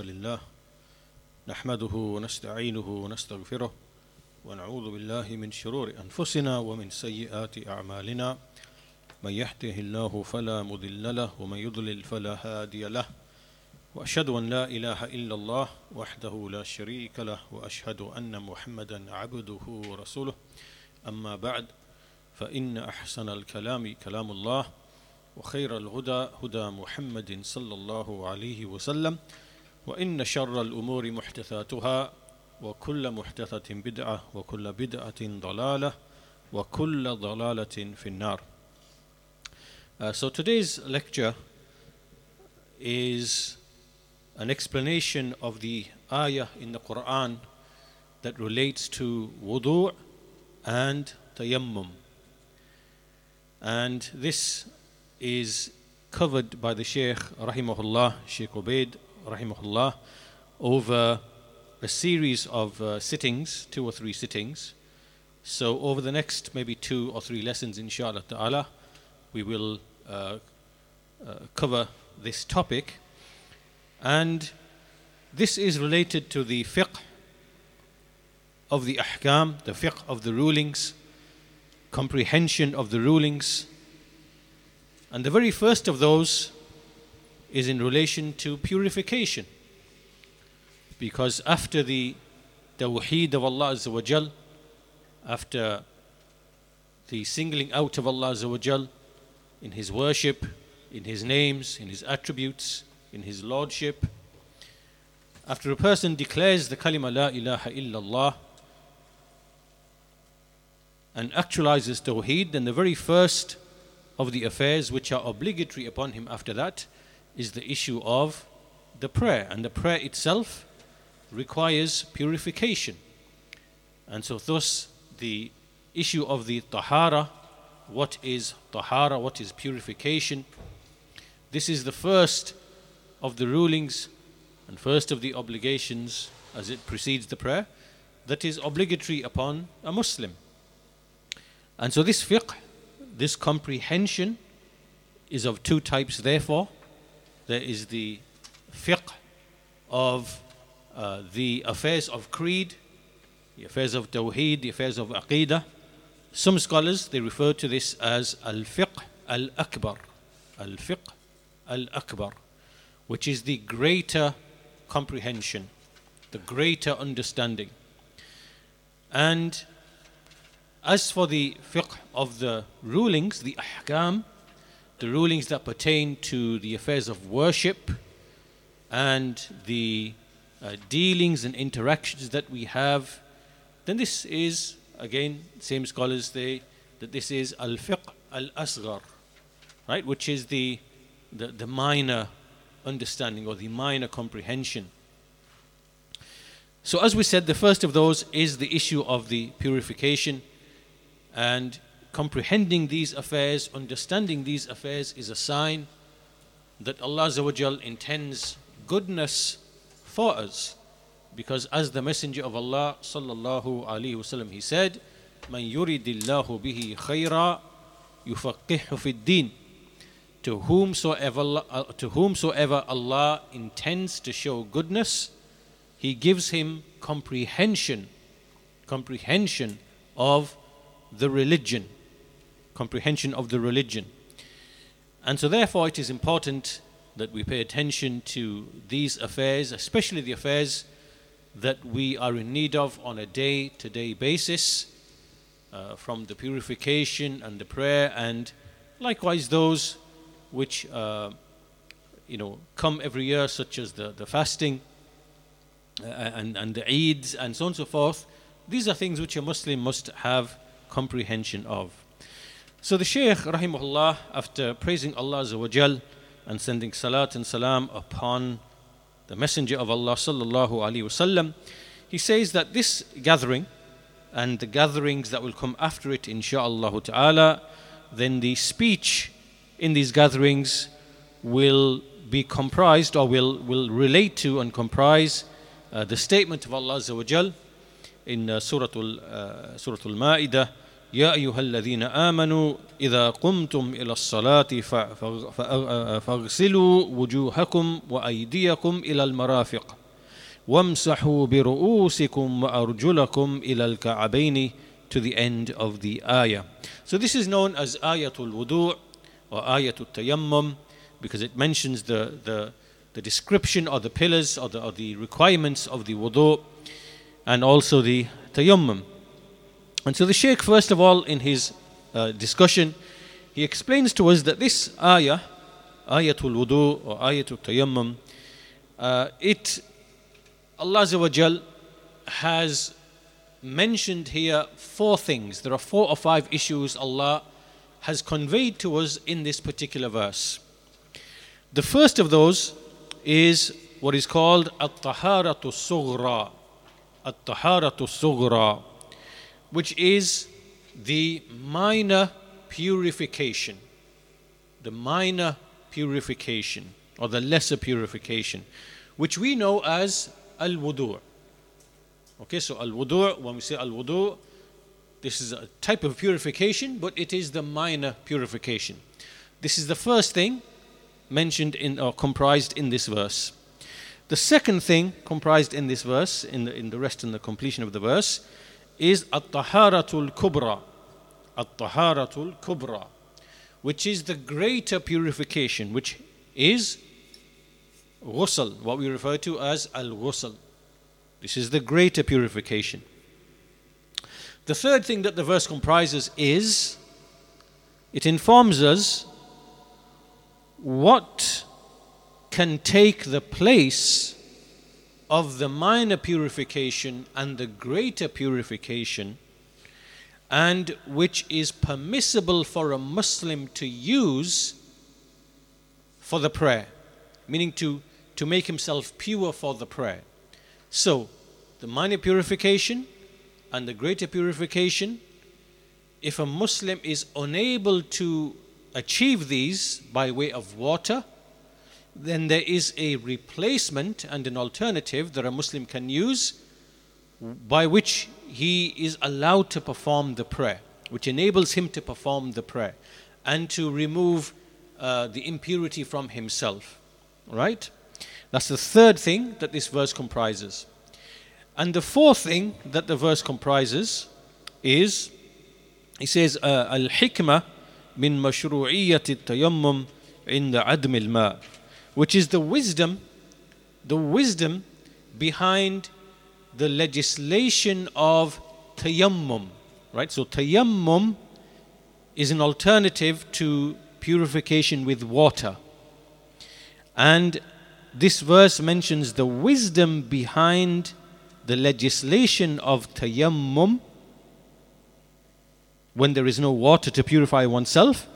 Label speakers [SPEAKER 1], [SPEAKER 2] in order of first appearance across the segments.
[SPEAKER 1] لله. نحمده ونستعينه ونستغفره ونعوذ بالله من شرور أنفسنا ومن سيئات أعمالنا. من يهده الله فلا مضل له ومن يضلل فلا هادي له. وأشهد أن لا إله إلا الله وحده لا شريك له وأشهد أن محمدا عبده ورسوله. أما بعد فإن أحسن الكلام كلام الله وخير الهدى هدى محمد صلى الله عليه وسلم. وإن شر الأمور محدثاتها وكل محدثة بدعة وكل بدعة ضلالة وكل ضلالة في النار Uh, so today's lecture is an explanation of the ayah in the Quran that relates to wudu' and tayammum. And this is covered by the Shaykh Rahimahullah, Shaykh Ubaid Rahimahullah, over a series of uh, sittings, two or three sittings. So over the next maybe two or three lessons, inshallah ta'ala, we will uh, uh, cover this topic. And this is related to the fiqh of the ahkam, the fiqh of the rulings, comprehension of the rulings. And the very first of those is in relation to purification. Because after the tawheed of Allah Azza after the singling out of Allah Azza in His worship, in His names, in His attributes, in His lordship, after a person declares the kalima la ilaha illallah and actualizes tawheed, then the very first of the affairs which are obligatory upon him after that is the issue of the prayer. And the prayer itself requires purification. And so, thus, the issue of the tahara what is tahara, what is purification, this is the first of the rulings and first of the obligations as it precedes the prayer that is obligatory upon a Muslim. And so, this fiqh, this comprehension, is of two types, therefore. There is the fiqh of uh, the affairs of creed, the affairs of tawheed, the affairs of aqidah. Some scholars they refer to this as al fiqh al akbar, al fiqh al akbar, which is the greater comprehension, the greater understanding. And as for the fiqh of the rulings, the ahkam, the rulings that pertain to the affairs of worship and the uh, dealings and interactions that we have, then this is, again, same scholars say that this is al fiqh al asghar, right, which is the, the, the minor understanding or the minor comprehension. So, as we said, the first of those is the issue of the purification and comprehending these affairs, understanding these affairs is a sign that Allah intends goodness for us. Because as the Messenger of Allah sallallahu alaihi wasallam he said, "Man yuridillahu bihi khayra yufaqihu fid din." To whomsoever, uh, to whomsoever Allah intends to show goodness, He gives him comprehension, comprehension of the religion, comprehension of the religion. And so, therefore, it is important that we pay attention to these affairs, especially the affairs that we are in need of on a day to day basis, uh, from the purification and the prayer, and likewise those which uh, you know come every year, such as the, the fasting uh, and, and the Eids and so on and so forth. These are things which a Muslim must have comprehension of. So the Shaykh, rahimahullah, after praising Allah Azawajal and sending salat and salam upon the Messenger of Allah sallallahu alaihi wasallam, he says that this gathering and the gatherings that will come after it, insha'Allah ta'ala, then the speech in these gatherings will be comprised or will, will relate to and comprise uh, the statement of Allah Azawajal in uh, Surah Al uh, Ma'idah يا أيها الذين آمنوا إذا قمتم إلى الصلاة فاغسلوا وجوهكم وأيديكم إلى المرافق وامسحوا برؤوسكم وأرجلكم إلى الكعبين to the end of the ayah. So this is known as Ayatul Wudu' or Ayatul Tayammum because it mentions the, the, the description of the pillars or the, or the requirements of the wudu' and also the tayammum. And so the Shaykh, first of all, in his uh, discussion, he explains to us that this ayah, ayatul wudu or ayatul tayammum, uh, it, Allah has mentioned here four things. There are four or five issues Allah has conveyed to us in this particular verse. The first of those is what is called at-taharatu sughra. At-taharatu sughra which is the minor purification. The minor purification or the lesser purification, which we know as al wudu. Okay, so al wudu, when we say al wudu, this is a type of purification, but it is the minor purification. This is the first thing mentioned in or comprised in this verse. The second thing comprised in this verse, in the, in the rest and the completion of the verse, is at-taharatul kubra. At-taharatul kubra, which is the greater purification, which is ghusl, what we refer to as al-ghusl. This is the greater purification. The third thing that the verse comprises is it informs us what can take the place of the minor purification and the greater purification, and which is permissible for a Muslim to use for the prayer, meaning to, to make himself pure for the prayer. So, the minor purification and the greater purification, if a Muslim is unable to achieve these by way of water, then there is a replacement and an alternative that a Muslim can use by which he is allowed to perform the prayer, which enables him to perform the prayer and to remove uh, the impurity from himself. Right? That's the third thing that this verse comprises. And the fourth thing that the verse comprises is, he says, uh, Al-Hikmah min mashru'iyyati tayammum inda adm al-ma' which is the wisdom, the wisdom behind the legislation of tayammum. Right? So tayammum is an alternative to purification with water. And this verse mentions the wisdom behind the legislation of tayammum when there is no water to purify oneself,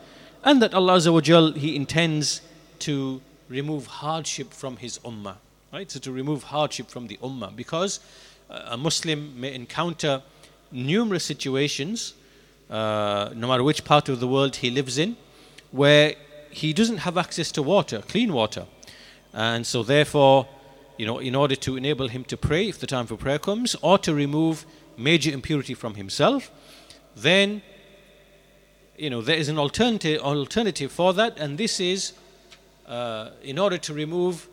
[SPEAKER 1] and that Allah He intends to remove hardship from his ummah. Right? So to remove hardship from the ummah. Because uh, a Muslim may encounter numerous situations, uh, no matter which part of the world he lives in, where he doesn't have access to water, clean water. And so therefore, you know, in order to enable him to pray if the time for prayer comes, or to remove major impurity from himself, then you know there is an alternative alternative for that, and this is uh, in order to remove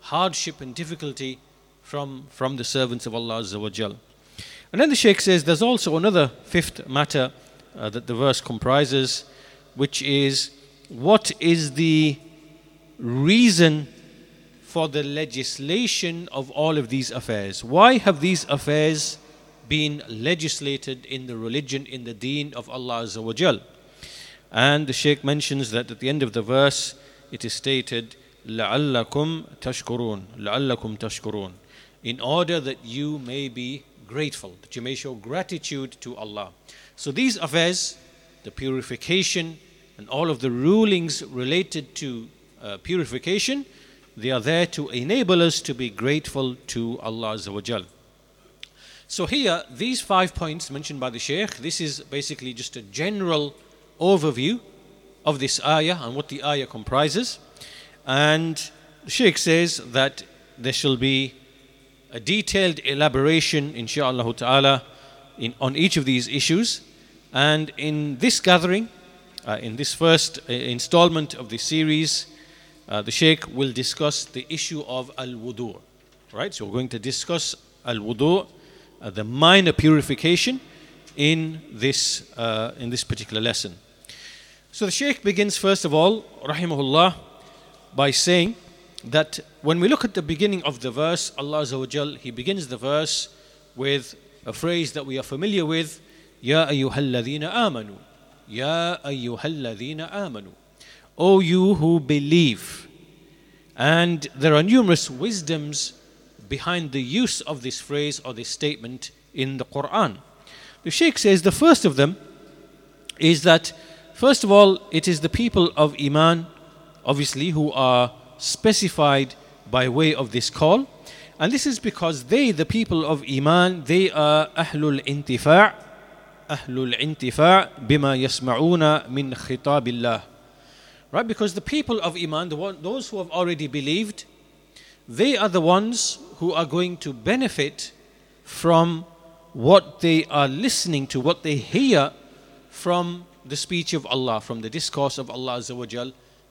[SPEAKER 1] hardship and difficulty from, from the servants of Allah And then the Shaykh says there's also another fifth matter uh, that the verse comprises, which is what is the reason for the legislation of all of these affairs? Why have these affairs been legislated in the religion, in the deen of Allah And the Shaykh mentions that at the end of the verse, it is stated لعلكم تشكرون لعلكم تشكرون in order that you may be grateful that you may show gratitude to Allah so these affairs the purification and all of the rulings related to uh, purification they are there to enable us to be grateful to Allah Azza so here these five points mentioned by the Shaykh this is basically just a general overview of this ayah and what the ayah comprises. And the Sheikh says that there shall be a detailed elaboration, inshaAllah ta'ala, in, on each of these issues. And in this gathering, uh, in this first uh, installment of the series, uh, the Sheikh will discuss the issue of al wudu. Right? So we're going to discuss al wudu, uh, the minor purification, in this, uh, in this particular lesson. So the Sheikh begins first of all, rahimahullah, by saying that when we look at the beginning of the verse, Allah Azza He begins the verse with a phrase that we are familiar with, Ya ayyuhalladhina amanu. Ya ayyuhalladhina amanu. O you who believe. And there are numerous wisdoms behind the use of this phrase or this statement in the Quran. The Sheikh says the first of them is that, first of all, it is the people of Iman, obviously, who are specified by way of this call. And this is because they, the people of Iman, they are Ahlul Intifa' Ahlul Intifa' bima yasma'una min khitabillah. Right? Because the people of Iman, the one, those who have already believed, they are the ones who are going to benefit from what they are listening to, what they hear from the speech of Allah, from the discourse of Allah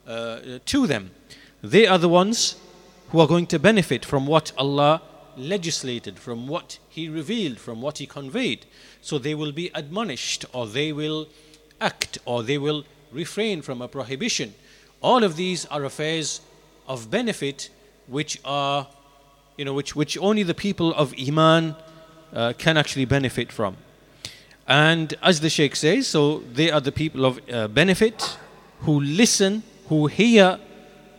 [SPEAKER 1] uh, to them. They are the ones who are going to benefit from what Allah legislated, from what He revealed, from what He conveyed. So they will be admonished, or they will act, or they will refrain from a prohibition. All of these are affairs of benefit which are, you know, which, which only the people of Iman uh, can actually benefit from. And as the Sheikh says, so they are the people of uh, benefit who listen, who hear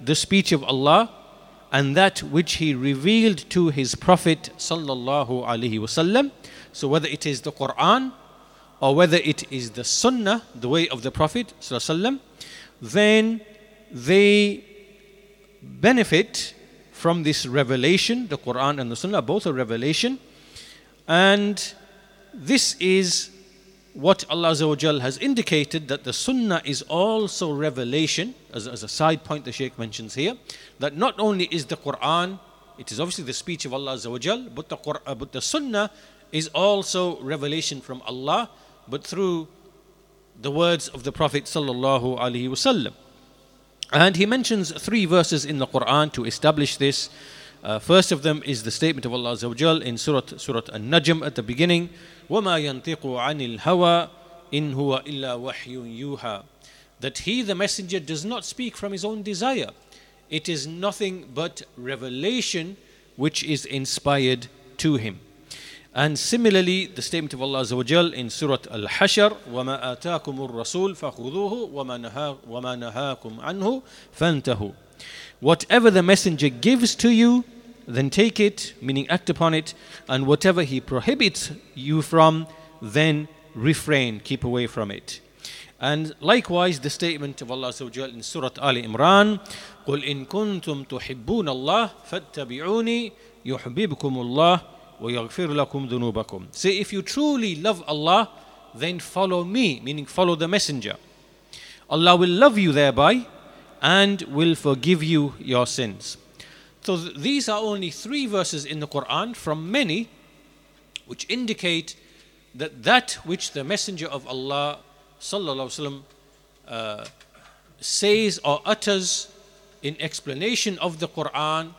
[SPEAKER 1] the speech of Allah and that which He revealed to His Prophet sallallahu alaihi wasallam. So whether it is the Quran or whether it is the Sunnah, the way of the Prophet then they benefit from this revelation. The Quran and the Sunnah both are revelation, and this is what Allah has indicated that the Sunnah is also revelation, as, as a side point the Shaykh mentions here, that not only is the Quran, it is obviously the speech of Allah but the, Quran, but the Sunnah is also revelation from Allah, but through the words of the Prophet sallallahu alaihi wasallam. And he mentions three verses in the Quran to establish this. Uh, first of them is the statement of Allah in Surah, Surah An-Najm at the beginning, وما ينطق عن الهوى إن هو إلا وحي يوحى that he the messenger does not speak from his own desire it is nothing but revelation which is inspired to him and similarly the statement of Allah in Surah Al-Hashr وما آتاكم الرسول فخذوه وما نهاكم عنه فانتهوا whatever the messenger gives to you then take it, meaning act upon it, and whatever he prohibits you from, then refrain, keep away from it. And likewise, the statement of Allah in Surah Al Imran, قل إن كنتم تحبون الله فاتبعوني يحببكم الله ويغفر لكم ذنوبكم. Say, if you truly love Allah, then follow me, meaning follow the messenger. Allah will love you thereby and will forgive you your sins. So th- these are only three verses in the Quran from many which indicate that that which the Messenger of Allah وسلم, uh, says or utters in explanation of the Quran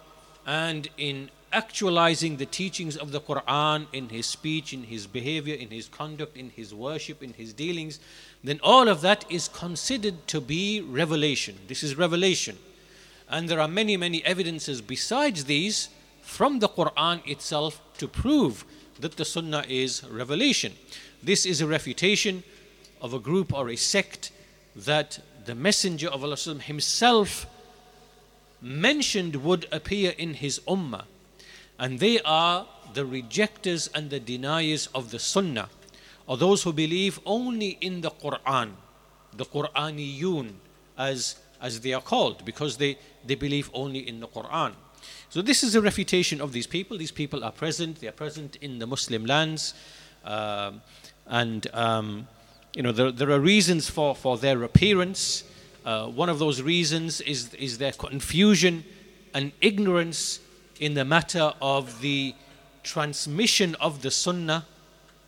[SPEAKER 1] and in actualizing the teachings of the Quran in his speech, in his behavior, in his conduct, in his worship, in his dealings, then all of that is considered to be revelation. This is revelation. And there are many, many evidences besides these from the Quran itself to prove that the Sunnah is revelation. This is a refutation of a group or a sect that the Messenger of Allah himself mentioned would appear in his ummah. And they are the rejectors and the deniers of the Sunnah, or those who believe only in the Quran, the Quraniyun, as as they are called, because they, they believe only in the Quran. So this is a refutation of these people. These people are present. They are present in the Muslim lands, um, and um, you know there, there are reasons for, for their appearance. Uh, one of those reasons is is their confusion and ignorance in the matter of the transmission of the Sunnah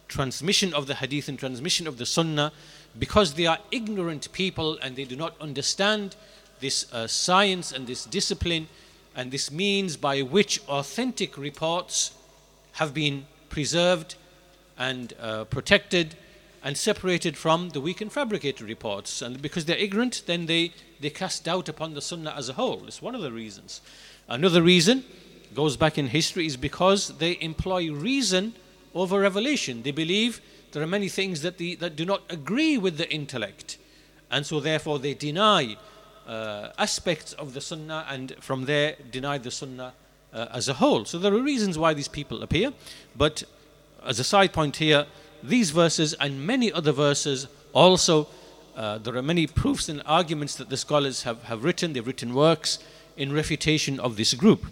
[SPEAKER 1] transmission of the hadith and transmission of the sunnah because they are ignorant people and they do not understand this uh, science and this discipline and this means by which authentic reports have been preserved and uh, protected and separated from the weak and fabricated reports. And because they're ignorant, then they, they cast doubt upon the Sunnah as a whole. It's one of the reasons. Another reason goes back in history is because they employ reason over revelation. They believe there are many things that, the, that do not agree with the intellect. And so, therefore, they deny uh, aspects of the Sunnah and from there deny the Sunnah uh, as a whole. So, there are reasons why these people appear. But as a side point here, these verses and many other verses also, uh, there are many proofs and arguments that the scholars have, have written, they've written works in refutation of this group.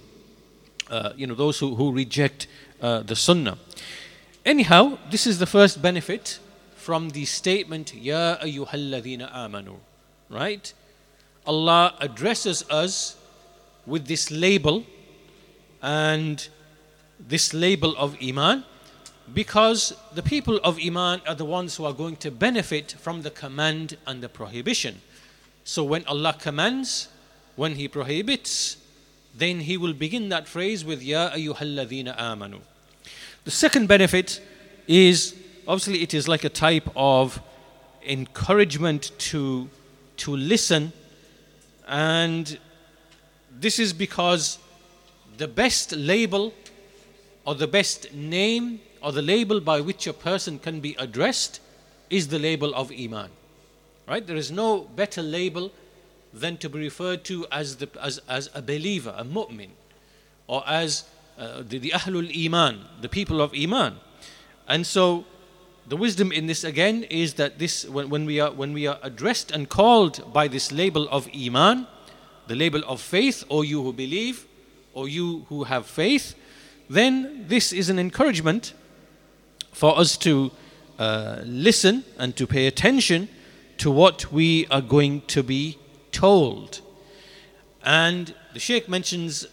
[SPEAKER 1] Uh, you know, those who, who reject uh, the Sunnah. Anyhow, this is the first benefit from the statement, Ya ayyuhalladhina amanu. Right? Allah addresses us with this label and this label of Iman because the people of Iman are the ones who are going to benefit from the command and the prohibition. So when Allah commands, when He prohibits, then He will begin that phrase with Ya ayyuhalladhina amanu. The second benefit is obviously it is like a type of encouragement to, to listen, and this is because the best label or the best name or the label by which a person can be addressed is the label of Iman. Right? There is no better label than to be referred to as, the, as, as a believer, a mu'min, or as uh, the, Ahlul Iman, the people of Iman. And so the wisdom in this again is that this when, when, we are when we are addressed and called by this label of Iman, the label of faith, or you who believe, or you who have faith, then this is an encouragement for us to uh, listen and to pay attention to what we are going to be told. And the Sheikh mentions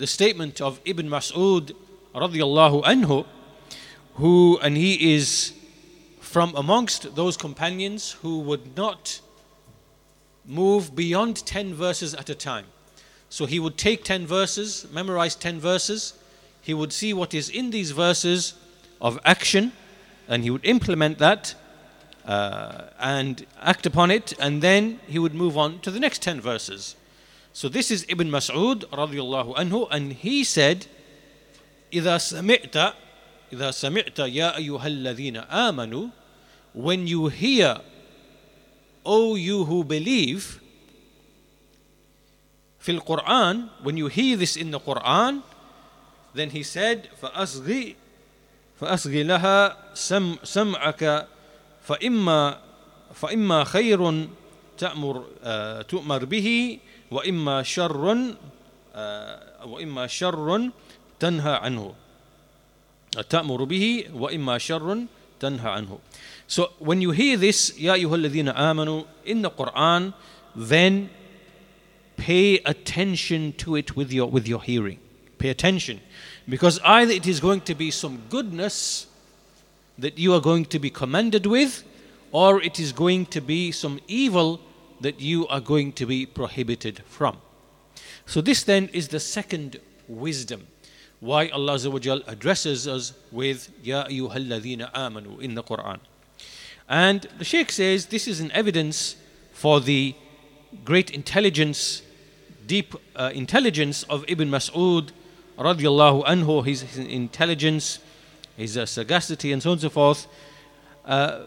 [SPEAKER 1] the statement of Ibn Mas'ud radiallahu anhu, who, and he is from amongst those companions who would not move beyond 10 verses at a time. So he would take 10 verses, memorize 10 verses, he would see what is in these verses of action, and he would implement that uh, and act upon it, and then he would move on to the next 10 verses. So this is Ibn Mas'ud radiallahu anhu, and he said, إذا سمعت إذا سمعت يا أيها الذين آمنوا when you hear O you who believe في القرآن when you hear this in the Quran then he said فأصغي فأصغي لها سم سمعك فإما فإما خير تأمر تؤمر به وإما شر وإما شر تنهى عنه تأمر به وإما شر تنهى عنه So when you hear this يا أيها الذين آمنوا in the Quran then pay attention to it with your with your hearing pay attention because either it is going to be some goodness that you are going to be commended with or it is going to be some evil that you are going to be prohibited from. So, this then is the second wisdom why Allah addresses us with Ya ayyuhalladhina amanu in the Quran. And the Sheikh says this is an evidence for the great intelligence, deep uh, intelligence of Ibn Mas'ud radiallahu anhu, his, his intelligence, his uh, sagacity, and so on and so forth. Uh,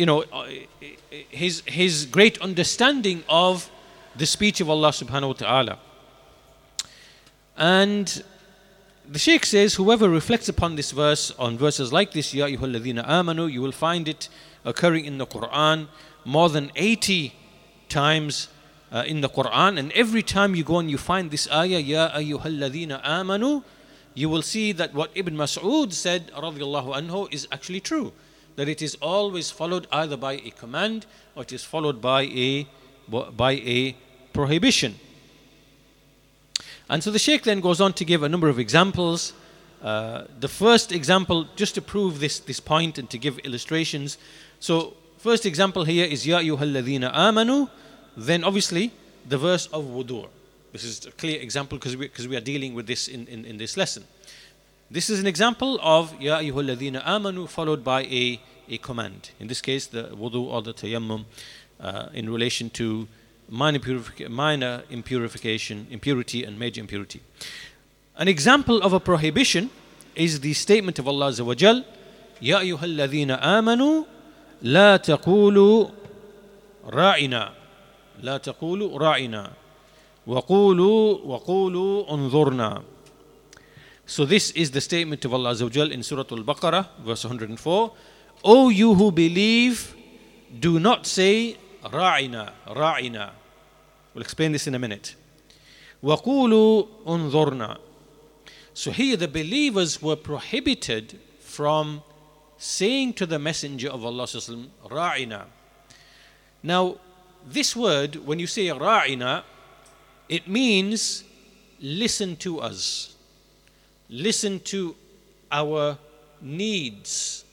[SPEAKER 1] you know, uh, his, his great understanding of the speech of Allah subhanahu wa ta'ala. And the Sheikh says, whoever reflects upon this verse, on verses like this, Ya ayyuhalladhina amanu, you will find it occurring in the Quran more than 80 times uh, in the Quran. And every time you go and you find this ayah, Ya ayyuhalladhina amanu, you will see that what Ibn Mas'ud said, radiallahu anhu, is actually true that it is always followed either by a command or it is followed by a by a prohibition. And so the Sheikh then goes on to give a number of examples Uh, the first example, just to prove this, this point and to give illustrations. So, first example here is Ya ayyuhalladhina amanu. Then, obviously, the verse of wudu. This is a clear example because we, because we are dealing with this in, in, in this lesson. This is an example of Ya ayyuhalladhina amanu followed by a, a command. In this case, the wudu or the tayammum uh, in relation to minor, purific- minor impurification, impurity, and major impurity. An example of a prohibition is the statement of Allah Azza wa Jal, Ya ayyuhalladhina amanu la taqulu ra'ina لا تقولوا راعنا وقولوا وقولوا انظرنا So this is the statement of Allah Azza wa Jal in Surah Al-Baqarah verse 104 O you who believe do not say ra'ina ra'ina We'll explain this in a minute وقولوا انظرنا So here the believers were prohibited from saying to the messenger of Allah ra'ina Now this word, when you say ra'ina, it means listen to us, listen to our needs,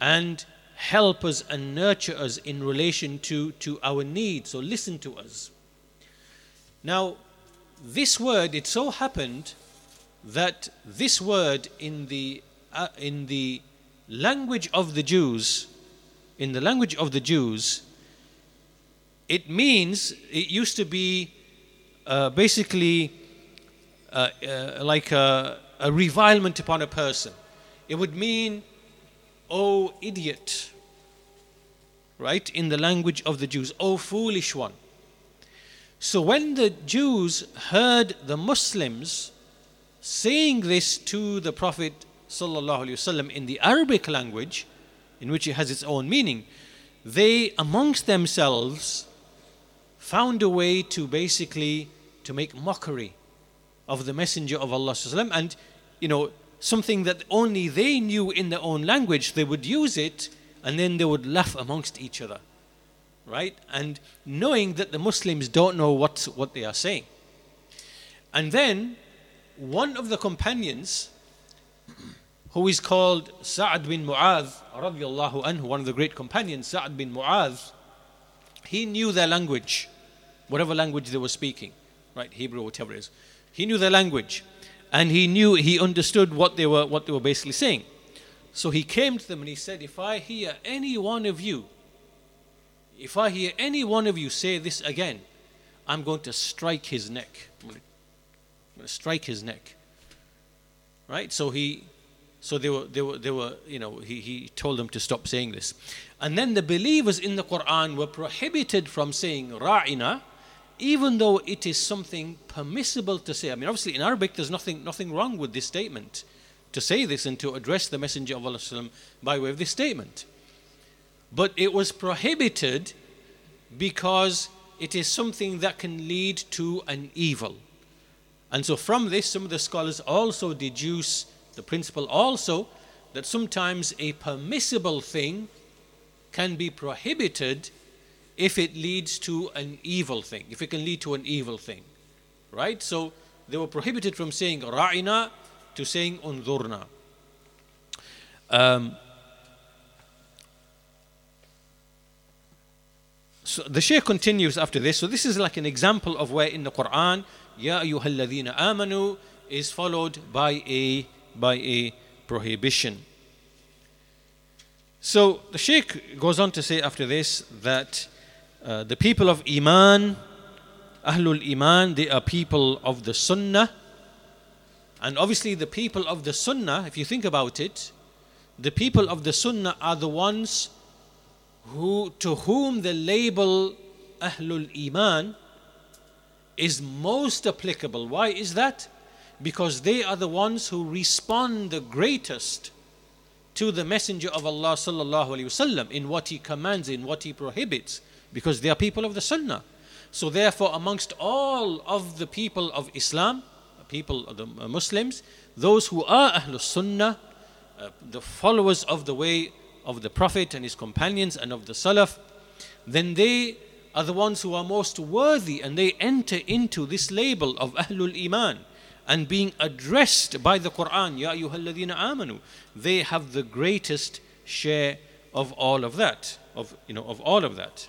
[SPEAKER 1] and help us and nurture us in relation to, to our needs. So listen to us. Now, this word, it so happened that this word in the uh, in the language of the Jews, in the language of the Jews, it means it used to be uh, basically uh, uh, like a, a, revilement upon a person. It would mean, oh idiot, right? In the language of the Jews, oh foolish one. So when the Jews heard the Muslims saying this to the Prophet وسلم, in the Arabic language, in which it has its own meaning, they amongst themselves found a way to basically to make mockery of the messenger of Allah and you know something that only they knew in their own language they would use it and then they would laugh amongst each other right and knowing that the muslims don't know what what they are saying and then one of the companions who is called Sa'ad bin Mu'adh anhu one of the great companions Sa'ad bin Mu'adh he knew their language whatever language they were speaking, right? Hebrew, whatever it is. He knew their language and he knew, he understood what they were, what they were basically saying. So he came to them and he said, If I hear any one of you, if I hear any one of you say this again, I'm going to strike his neck. I'm going to strike his neck. Right? So he so they were they were they were, you know, he, he told them to stop saying this. And then the believers in the Quran were prohibited from saying ra'ina, even though it is something permissible to say. I mean, obviously, in Arabic, there's nothing, nothing wrong with this statement to say this and to address the Messenger of Allah by way of this statement. But it was prohibited because it is something that can lead to an evil. And so, from this, some of the scholars also deduce the principle also that sometimes a permissible thing can be prohibited if it leads to an evil thing, if it can lead to an evil thing. Right? So they were prohibited from saying ra'ina to saying unzurna. Um, so the Shaykh continues after this. So this is like an example of where in the Quran, Ya ayyuhalladhina amanu is followed by a by a prohibition. So the Shaykh goes on to say after this that uh, the people of Iman, Ahlul Iman, they are people of the Sunnah. And obviously, the people of the Sunnah, if you think about it, the people of the Sunnah are the ones who, to whom the label Ahlul Iman is most applicable. Why is that? Because they are the ones who respond the greatest to the Messenger of Allah sallallahu wasallam in what he commands, in what he prohibits because they are people of the Sunnah. So, therefore, amongst all of the people of Islam, people of the Muslims, those who are Ahlul Sunnah, uh, the followers of the way of the Prophet and his companions and of the Salaf, then they are the ones who are most worthy and they enter into this label of Ahlul Iman. and being addressed by the Quran, Ya ayyuhalladhina amanu, they have the greatest share of all of that, of you know, of all of that.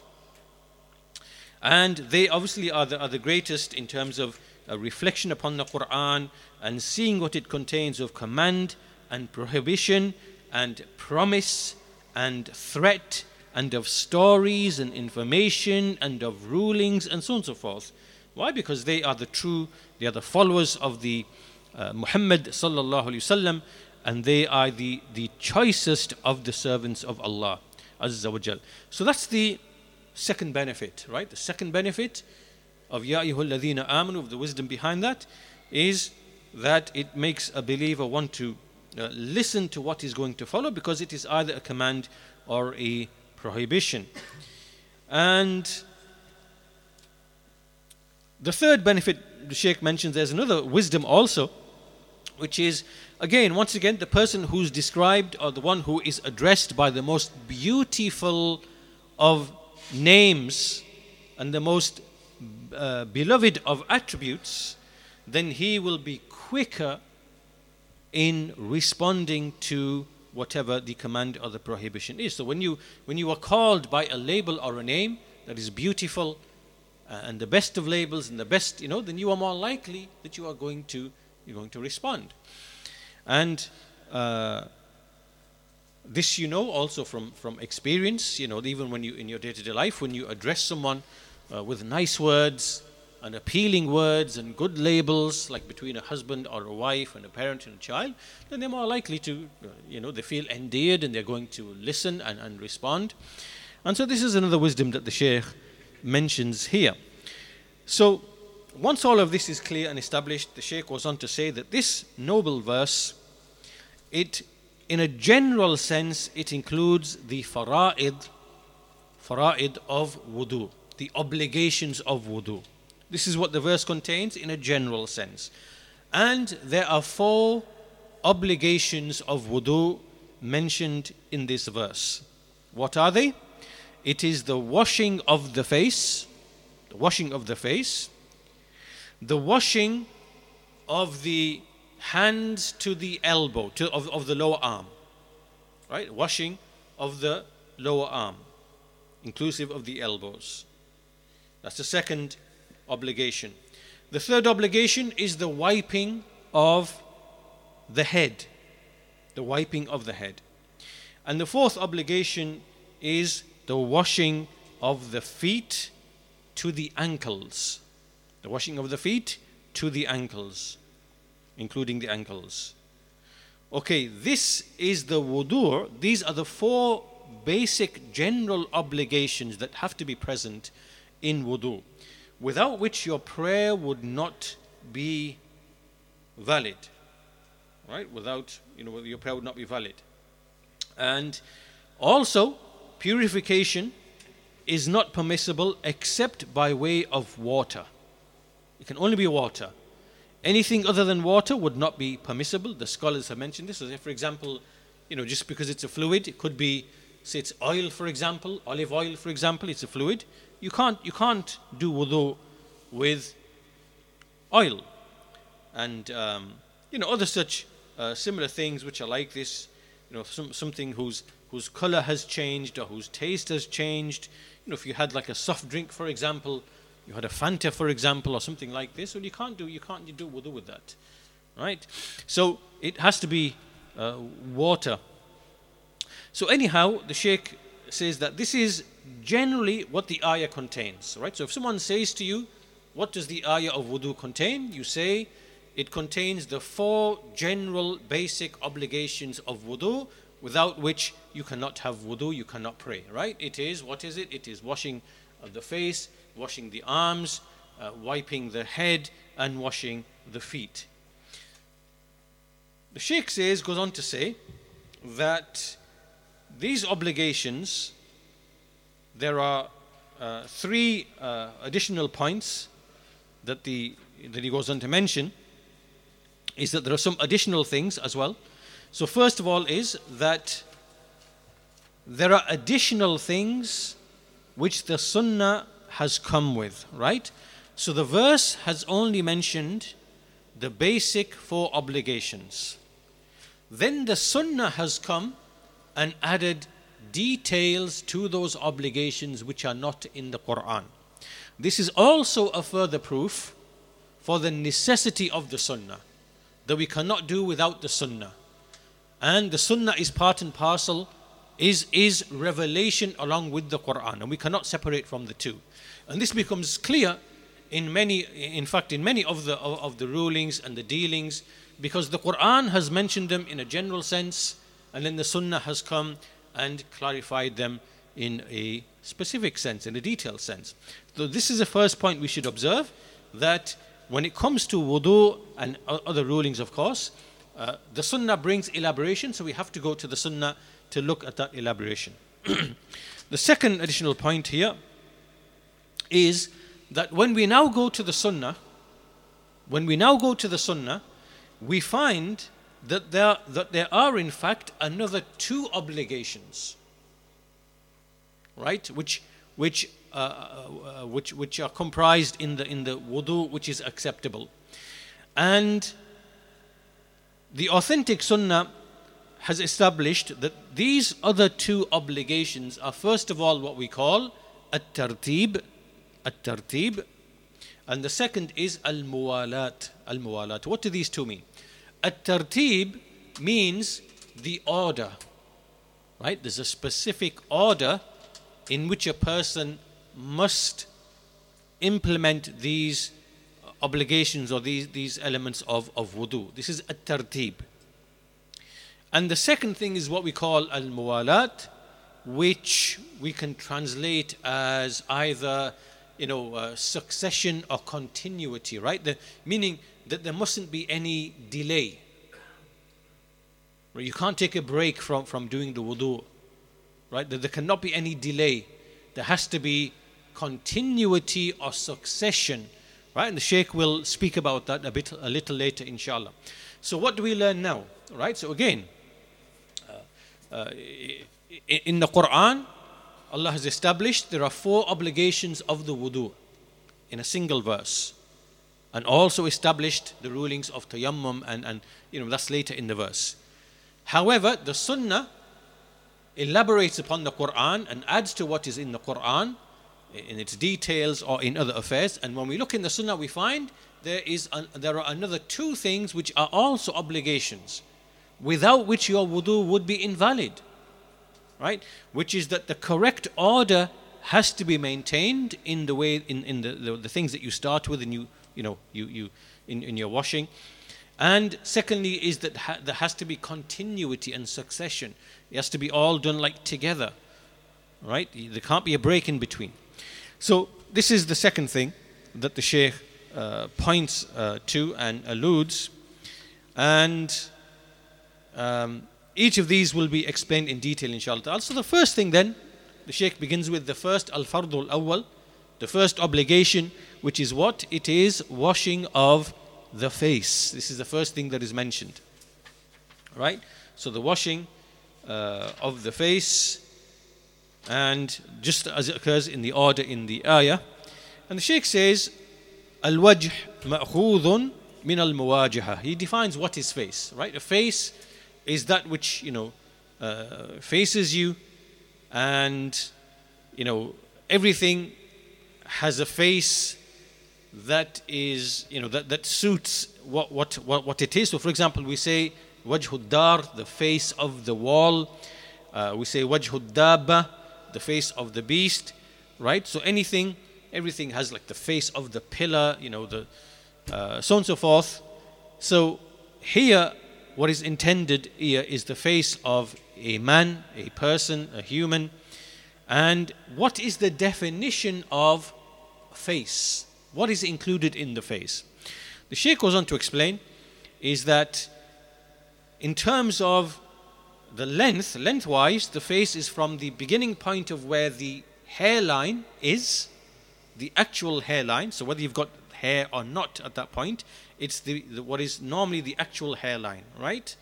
[SPEAKER 1] And they obviously are the, are the greatest in terms of reflection upon the Quran and seeing what it contains of command and prohibition and promise and threat and of stories and information and of rulings and so on and so forth. Why? Because they are the true, they are the followers of the uh, Muhammad sallallahu alaihi wasallam, and they are the, the choicest of the servants of Allah azza. So that's the second benefit, right? The second benefit of Ya ayyuhalladhina amanu, of the wisdom behind that, is that it makes a believer want to uh, listen to what is going to follow because it is either a command or a prohibition. And the third benefit the Sheikh mentions there's another wisdom also, which is again, once again, the person who's described or the one who is addressed by the most beautiful of names and the most uh, beloved of attributes, then he will be quicker in responding to whatever the command or the prohibition is. So when you when you are called by a label or a name that is beautiful uh, and the best of labels and the best, you know, then you are more likely that you are going to you're going to respond. And uh, this you know also from from experience. You know, even when you in your day-to-day life, when you address someone uh, with nice words and appealing words and good labels, like between a husband or a wife and a parent and a child, then they're more likely to, uh, you know, they feel endeared and they're going to listen and, and respond. And so this is another wisdom that the Shaykh mentions here. So once all of this is clear and established, the Shaykh goes on to say that this noble verse, it, in a general sense, it includes the fara'id, fara'id of wudu, the obligations of wudu. This is what the verse contains in a general sense. And there are four obligations of wudu mentioned in this verse. What are they? It is the washing of the face, the washing of the face, the washing of the hands to the elbow, to, of, of the lower arm. Right? Washing of the lower arm, inclusive of the elbows. That's the second obligation. The third obligation is the wiping of the head. The wiping of the head. And the fourth obligation is the washing of the feet to the ankles. The washing of the feet to the ankles, including the ankles. Okay, this is the wudu. These are the four basic general obligations that have to be present in wudu without which your prayer would not be valid. Right? Without, you know, your prayer would not be valid. And also, purification is not permissible except by way of water. It can only be water. Anything other than water would not be permissible. The scholars have mentioned this. So, for example, you know, just because it's a fluid, it could be, say, it's oil, for example, olive oil, for example, it's a fluid you can't you can't do wudu with oil and um, you know other such uh, similar things which are like this you know some, something whose whose color has changed or whose taste has changed you know if you had like a soft drink for example you had a fanta for example or something like this well you can't do you can't do wudu with that right so it has to be uh, water so anyhow the sheikh says that this is generally what the ayah contains, right? So if someone says to you, what does the ayah of wudu contain? You say, it contains the four general basic obligations of wudu without which you cannot have wudu, you cannot pray, right? It is, what is it? It is washing of the face, washing the arms, uh, wiping the head, and washing the feet. The Sheikh says, goes on to say that these obligations there are uh, three uh, additional points that, the, that he goes on to mention is that there are some additional things as well. So, first of all, is that there are additional things which the Sunnah has come with, right? So, the verse has only mentioned the basic four obligations. Then the Sunnah has come and added details to those obligations which are not in the Quran. This is also a further proof for the necessity of the Sunnah, that we cannot do without the Sunnah. And the Sunnah is part and parcel, is, is revelation along with the Quran, and we cannot separate from the two. And this becomes clear in many, in fact, in many of the, of, of the rulings and the dealings, because the Quran has mentioned them in a general sense, and then the Sunnah has come and clarified them in a specific sense, in a detailed sense. So, this is the first point we should observe that when it comes to wudu and other rulings, of course, uh, the Sunnah brings elaboration, so we have to go to the Sunnah to look at that elaboration. the second additional point here is that when we now go to the Sunnah, when we now go to the Sunnah, we find that there, that there are in fact another two obligations, right? Which, which, uh, uh, which, which are comprised in the, in the wudu, which is acceptable. And the authentic Sunnah has established that these other two obligations are first of all what we call at-tartib, at-tartib, and the second is al-muwalat, al-muwalat. What do these two mean? At-tartib means the order, right? There's a specific order in which a person must implement these obligations or these, these elements of, of wudu. This is at-tartib. And the second thing is what we call al-muwalat, which we can translate as either you know uh, succession or continuity, right? The, meaning that there mustn't be any delay. Right? You can't take a break from, from doing the wudu, right? That there cannot be any delay. There has to be continuity or succession, right? And the Sheikh will speak about that a bit, a little later, inshallah. So what do we learn now, right? So again, uh, in the Quran, Allah has established there are four obligations of the wudu in a single verse. And also established the rulings of tayammum, and, and you know that's later in the verse. However, the Sunnah elaborates upon the Quran and adds to what is in the Quran in its details or in other affairs. And when we look in the Sunnah, we find there is an, there are another two things which are also obligations without which your wudu would be invalid. Right? Which is that the correct order has to be maintained in the way in, in the, the, the things that you start with and you you know you, you in, in your washing. And secondly is that ha- there has to be continuity and succession. It has to be all done like together. Right? There can't be a break in between. So this is the second thing that the Sheikh uh, points uh, to and alludes. And um, each of these will be explained in detail, inshallah. Also, the first thing then, the Sheikh begins with the first al fardul awwal, the first obligation, which is what? It is washing of the face. This is the first thing that is mentioned. Right? So, the washing uh, of the face, and just as it occurs in the order in the ayah. And the Sheikh says, Al wajh ma'khudun min al. He defines what is face, right? A face is that which you know uh, faces you, and you know everything has a face that is you know that, that suits what, what what what it is. So, for example, we say wajhud dar, the face of the wall. Uh, we say wajhud dabba, the face of the beast, right? So anything, everything has like the face of the pillar, you know, the uh, so on and so forth. So here what is intended here is the face of a man, a person, a human. And what is the definition of face? What is included in the face? The Sheikh goes on to explain is that in terms of the length, lengthwise, the face is from the beginning point of where the hairline is, the actual hairline, so whether you've got hair or not at that point, it's the, the, what is normally the actual hairline, right?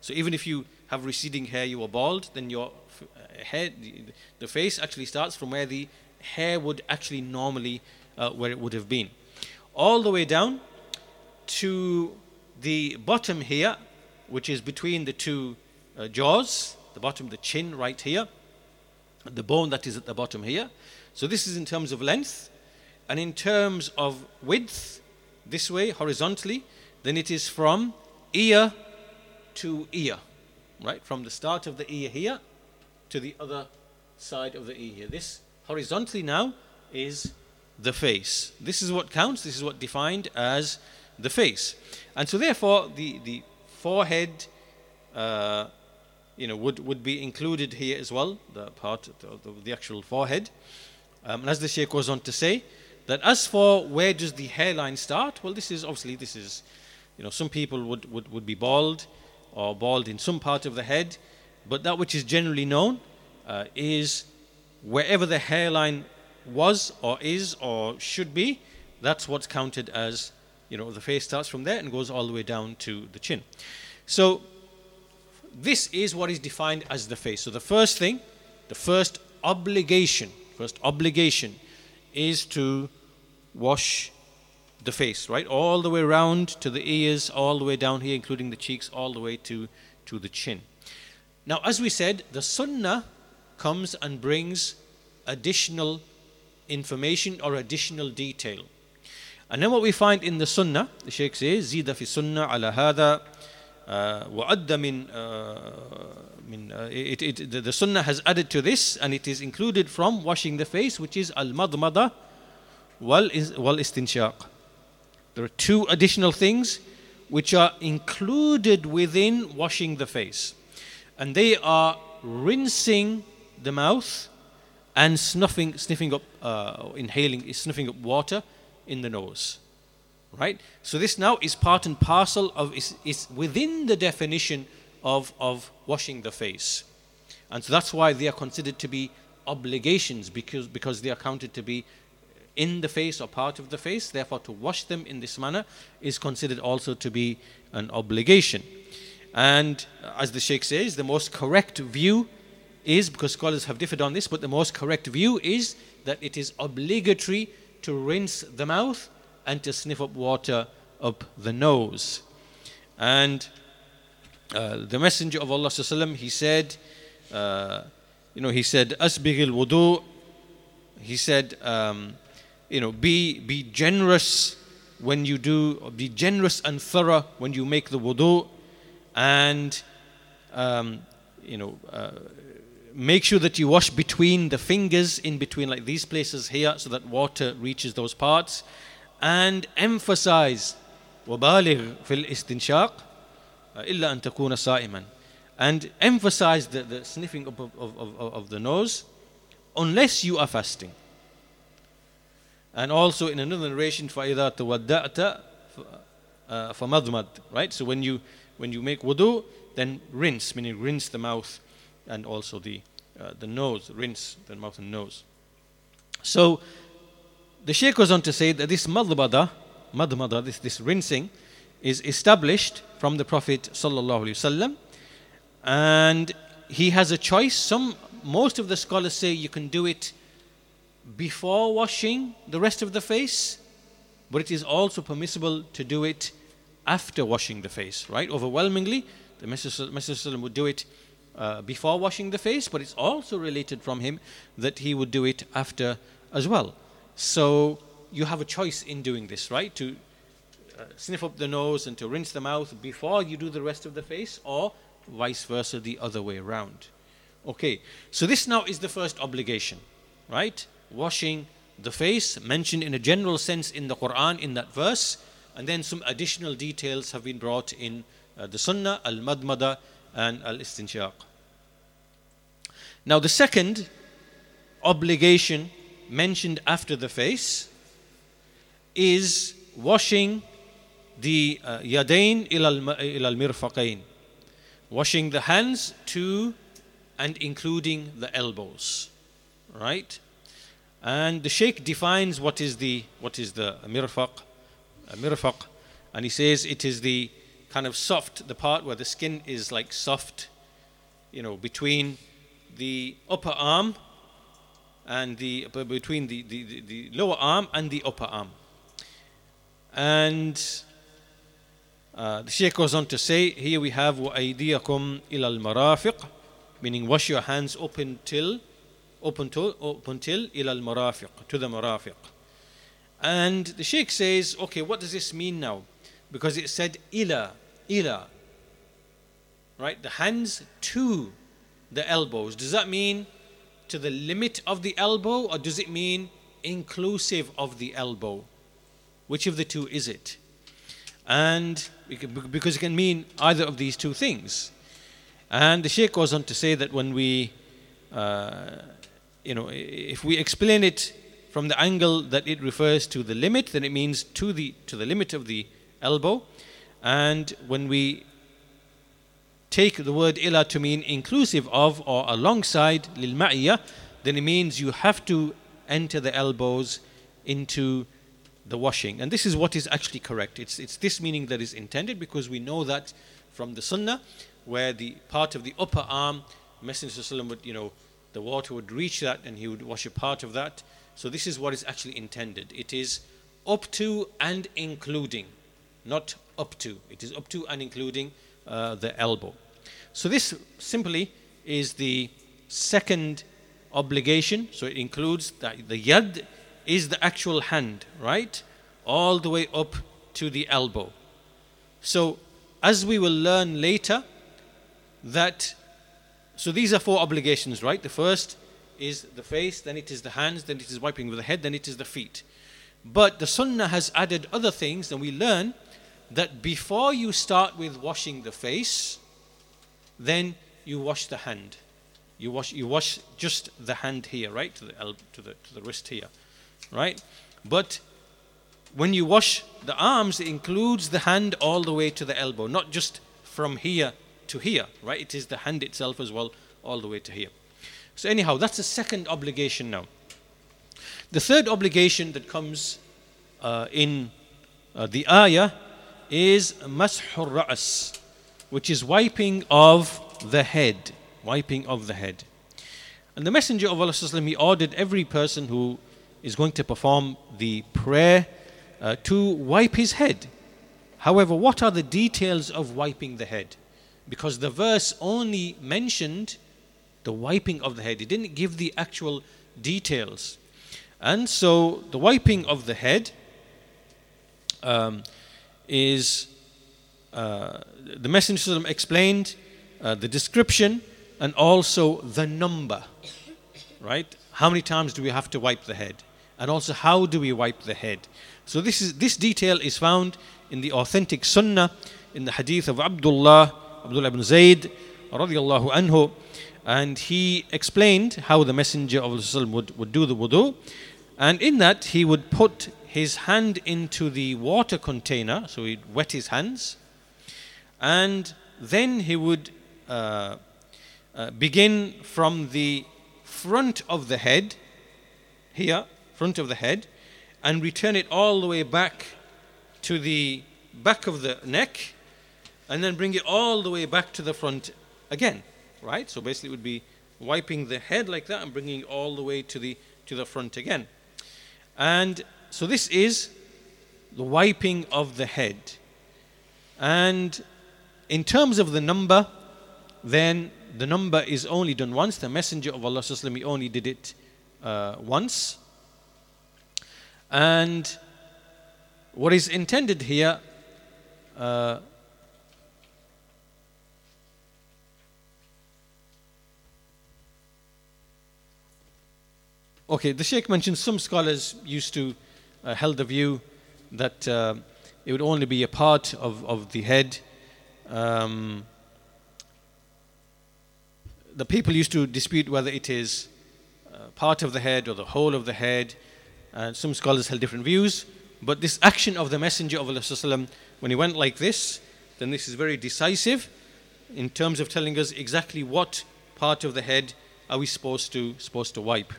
[SPEAKER 1] So even if you have receding hair, you are bald, then your uh, head, the, the face actually starts from where the hair would actually normally, uh, where it would have been, all the way down to the bottom here, which is between the two uh, jaws, the bottom, the chin right here, the bone that is at the bottom here. So this is in terms of length. And in terms of width, this way, horizontally, then it is from ear to ear, right? From the start of the ear here to the other side of the ear here. This horizontally now is the face. This is what counts, this is what defined as the face. And so therefore the, the forehead uh, you know would, would be included here as well, the part of the, the actual forehead. Um, and as the Shaykh goes on to say, that as for where does the hairline start, well this is obviously this is you know some people would, would, would be bald or bald in some part of the head, but that which is generally known uh, is wherever the hairline was or is or should be, that's what's counted as, you know, the face starts from there and goes all the way down to the chin. So this is what is defined as the face. So the first thing, the first obligation, first obligation is to wash the face, right? All the way round to the ears, all the way down here, including the cheeks, all the way to, to the chin. Now, as we said, the sunnah comes and brings additional information or additional detail. And then what we find in the sunnah, the Sheikh says, Zida fi sunnah ala hada وأدى من من it, it, the, the Sunnah has added to this and it is included from washing the face which is al-madmada wal-istinshaq. There are two additional things which are included within washing the face. And they are rinsing the mouth and snuffing, sniffing up, uh, inhaling, sniffing up water in the nose. Right? So this now is part and parcel of, is, is within the definition of, of washing the face. And so that's why they are considered to be obligations because, because they are counted to be in the face or part of the face. Therefore, to wash them in this manner is considered also to be an obligation. And as the Sheikh says, the most correct view is, because scholars have differed on this, but the most correct view is that it is obligatory to rinse the mouth and to sniff up water up the nose. And uh, the Messenger of Allah وسلم, he said, uh, you know, he said, Asbigil wudu. He said, um, you know, be, be generous when you do, be generous and thorough when you make the wudu. And, um, you know, uh, make sure that you wash between the fingers, in between like these places here, so that water reaches those parts And emphasize وبالغ في الاستنشاق إلا أن تكون صائما and emphasize the, the sniffing of, of, of, of the nose unless you are fasting. And also in another narration, فَإِذَا تَوَدَّأْتَ فَمَضْمَدْ Right? So when you, when you make wudu, then rinse, meaning rinse the mouth and also the, uh, the nose, rinse the mouth and nose. So the Shaykh goes on to say that this madbada, madmada, this, this rinsing, is established from the Prophet sallallahu and he has a choice. Some, most of the scholars say you can do it before washing the rest of the face, but it is also permissible to do it after washing the face. Right? Overwhelmingly, the Messenger would do it uh, before washing the face, but it's also related from him that he would do it after as well. So you have a choice in doing this, right? To uh, sniff up the nose and to rinse the mouth before you do the rest of the face, or vice versa, the other way around. Okay, so this now is the first obligation, right? Washing the face, mentioned in a general sense in the Quran in that verse, and then some additional details have been brought in uh, the Sunnah, al madmada, and al istinshaq. Now, the second obligation mentioned after the face is washing the uh, yadain ila al mirfaqain, washing the hands to and including the elbows, right? And the Sheikh defines what is the what is the mirfaq, mirfaq, and he says it is the kind of soft, the part where the skin is like soft, you know, between the upper arm and the between the, the, the, the lower arm and the upper arm. And Uh, the Shaykh goes on to say, here we have وَأَيْدِيَكُمْ إِلَى الْمَرَافِقِ meaning wash your hands open till open till open till إلى المرافق to the marafiq. And the Sheikh says, okay, what does this mean now? Because it said ila, ila. Right? The hands to the elbows. Does that mean to the limit of the elbow or does it mean inclusive of the elbow? Which of the two is it? And because it can mean either of these two things. And the Sheikh goes on to say that when we, uh, you know, if we explain it from the angle that it refers to the limit, then it means to the to the limit of the elbow. And when we take the word ila to mean inclusive of or alongside lil then it means you have to enter the elbows into the washing. And this is what is actually correct. It's, it's this meaning that is intended because we know that from the sunnah where the part of the upper arm, Messenger would, you know, the water would reach that and he would wash a part of that. So this is what is actually intended. It is up to and including, not up to. It is up to and including uh, the elbow. So this simply is the second obligation. So it includes that the yad is the actual hand, right? All the way up to the elbow. So as we will learn later, that so these are four obligations, right? The first is the face, then it is the hands, then it is wiping with the head, then it is the feet. But the Sunnah has added other things, and we learn that before you start with washing the face, then you wash the hand. You wash, you wash just the hand here, right, to the elbow, to the to the wrist here, right? But when you wash the arms, it includes the hand all the way to the elbow, not just from here to here, right? It is the hand itself as well, all the way to here. So, anyhow, that's the second obligation now. The third obligation that comes uh, in uh, the ayah is mashur ra'as, which is wiping of the head. Wiping of the head. And the Messenger of Allah, he ordered every person who is going to perform the prayer uh, to wipe his head. However, what are the details of wiping the head? Because the verse only mentioned the wiping of the head. He didn't give the actual details. And so the wiping of the head um, is uh, the Messenger explained uh, the description and also the number, right? How many times do we have to wipe the head? And also, how do we wipe the head? So, this, is, this detail is found in the authentic Sunnah, in the hadith of Abdullah, Abdullah ibn Zayd, radiallahu anhu, and he explained how the Messenger of Allah would, would do the wudu. And in that, he would put his hand into the water container, so he'd wet his hands, and then he would uh, uh, begin from the front of the head, here, front of the head, and return it all the way back to the back of the neck, and then bring it all the way back to the front again right? So basically, it would be wiping the head like that and bringing it all the way to the to the front again. And so this is the wiping of the head. And in terms of the number, then the number is only done once. The Messenger of Allah he only did it uh, once. And what is intended here uh, Okay, the Sheikh mentioned some scholars used to uh, held the view that uh, it would only be a part of, of the head. Um, the people used to dispute whether it is uh, part of the head or the whole of the head. And some scholars held different views. But this action of the Messenger of Allah, when he went like this, then this is very decisive in terms of telling us exactly what part of the head are we supposed to supposed to wipe.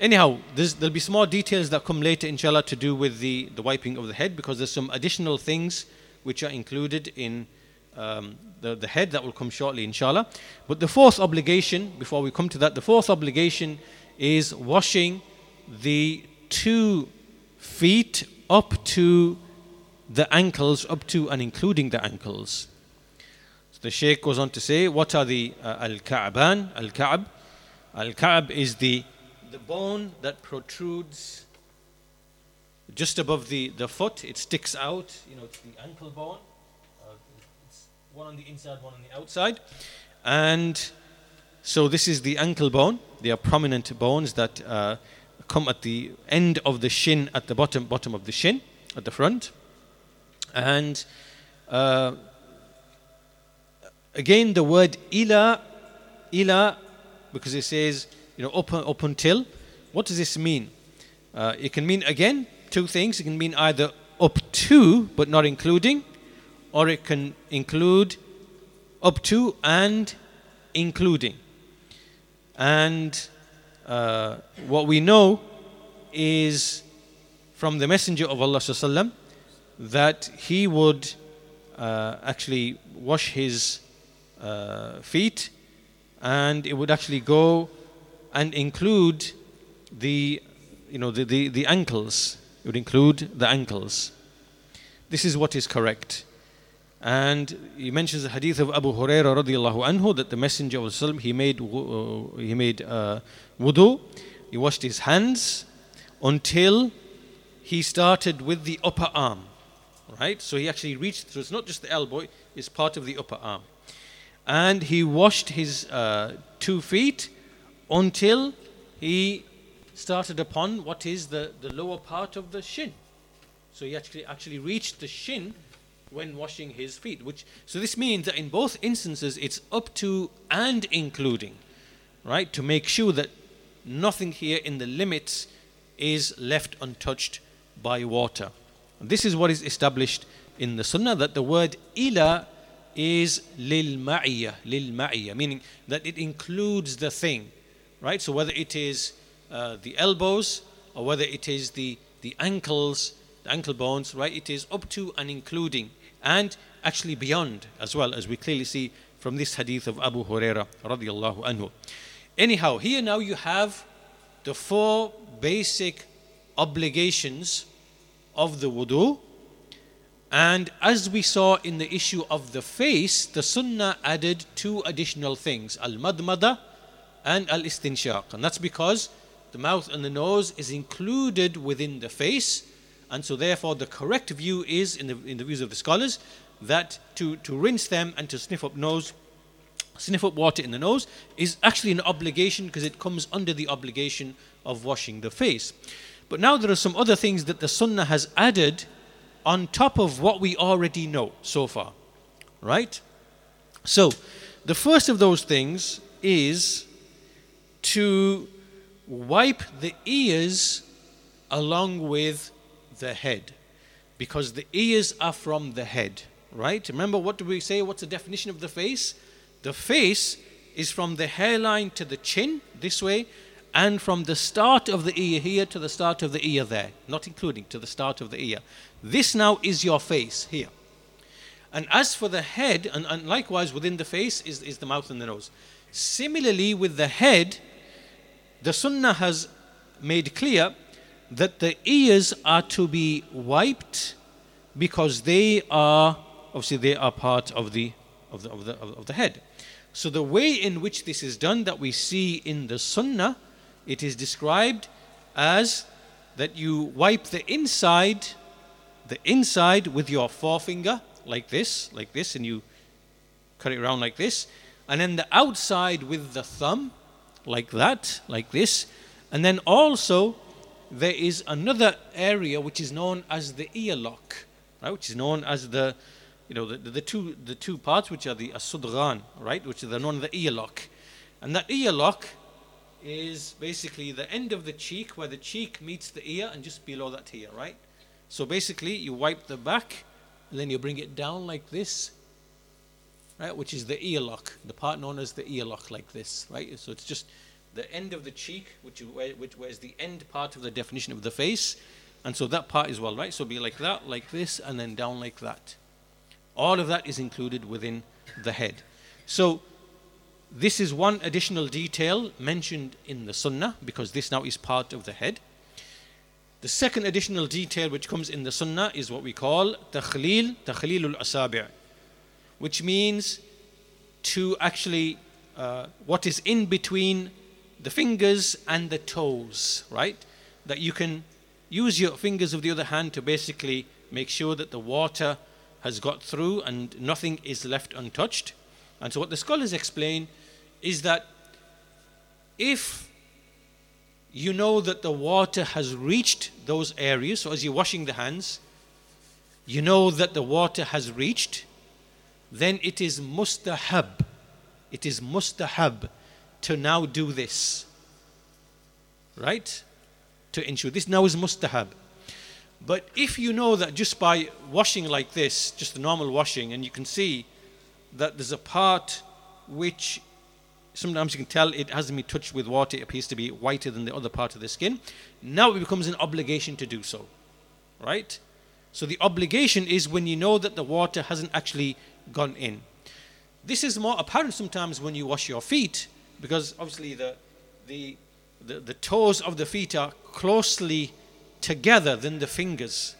[SPEAKER 1] Anyhow, there'll be some more details that come later, inshallah, to do with the, the wiping of the head because there's some additional things which are included in um, the, the head that will come shortly, inshallah. But the fourth obligation, before we come to that, the fourth obligation is washing the two feet up to the ankles up to and including the ankles. So the Sheikh goes on to say, what are the uh, al-Ka'ban, al-Ka'b? Al-Ka'b is the, the bone that protrudes just above the, the foot. It sticks out, you know, it's the ankle bone. One on the inside, one on the outside. And so this is the ankle bone. They are prominent bones that uh, come at the end of the shin, at the bottom, bottom of the shin, at the front. And uh, again, the word ila, ila, because it says, you know, up, up until. What does this mean? Uh, it can mean, again, two things. It can mean either up to, but not including, or it can include up to and including. And uh, what we know is from the Messenger of Allah وسلم, that he would uh, actually wash his uh, feet and it would actually go and include the you know the, the, the ankles it would include the ankles this is what is correct and he mentions the hadith of Abu Hurairah radiallahu anhu that the Messenger of Allah he made uh, he made uh, wudu, he washed his hands until he started with the upper arm, right? So he actually reached. So it's not just the elbow; it's part of the upper arm, and he washed his uh, two feet until he started upon what is the, the lower part of the shin. So he actually actually reached the shin when washing his feet. Which so this means that in both instances it's up to and including, right? To make sure that nothing here in the limits is left untouched by water. This is what is established in the Sunnah that the word ila is lil ma'iyah, lil ma'iyah, meaning that it includes the thing, right? So whether it is uh, the elbows or whether it is the the ankles, the ankle bones, right? It is up to and including and actually beyond as well as we clearly see from this hadith of Abu Huraira radiallahu anhu. Anyhow, here now you have the four basic obligations of the wudu. And as we saw in the issue of the face, the sunnah added two additional things al madmada and al istinshaq. And that's because the mouth and the nose is included within the face and so, therefore, the correct view is, in the, in the views of the scholars, that to, to rinse them and to sniff up nose, sniff up water in the nose is actually an obligation because it comes under the obligation of washing the face. But now there are some other things that the Sunnah has added on top of what we already know so far. Right? So, the first of those things is to wipe the ears along with the head because the ears are from the head, right? Remember, what do we say? What's the definition of the face? The face is from the hairline to the chin, this way, and from the start of the ear here to the start of the ear there, not including to the start of the ear. This now is your face here. And as for the head, and, and likewise within the face is, is the mouth and the nose. Similarly, with the head, the Sunnah has made clear that the ears are to be wiped because they are obviously they are part of the of the, of the, of the head. So the way in which this is done that we see in the Sunnah, it is described as that you wipe the inside, the inside with your forefinger like this, like this, and you cut it around like this, and then the outside with the thumb, like that, like this, and then also there is another area which is known as the earlock, right? Which is known as the, you know, the, the two the two parts which are the asudran, right? Which are known as the earlock, and that earlock is basically the end of the cheek where the cheek meets the ear and just below that here, right? So basically, you wipe the back, and then you bring it down like this, right? Which is the earlock, the part known as the earlock, like this, right? So it's just the end of the cheek, which, which the end part of the definition of the face. And so that part is well, right? So be like that, like this, and then down like that. All of that is included within the head. So this is one additional detail mentioned in the Sunnah because this now is part of the head. The second additional detail which comes in the Sunnah is what we call takhleel, takhleel al-asabi', which means to actually uh, what is in between the fingers and the toes, right? That you can use your fingers of the other hand to basically make sure that the water has got through and nothing is left untouched. And so, what the scholars explain is that if you know that the water has reached those areas, so as you're washing the hands, you know that the water has reached, then it is mustahab. It is mustahab to now do this. Right? To ensure this now is mustahab. But if you know that just by washing like this, just the normal washing, and you can see that there's a part which sometimes you can tell it hasn't been touched with water, it appears to be whiter than the other part of the skin. Now it becomes an obligation to do so. Right? So the obligation is when you know that the water hasn't actually gone in. This is more apparent sometimes when you wash your feet, because obviously the, the, the, the toes of the feet are closely together than the fingers.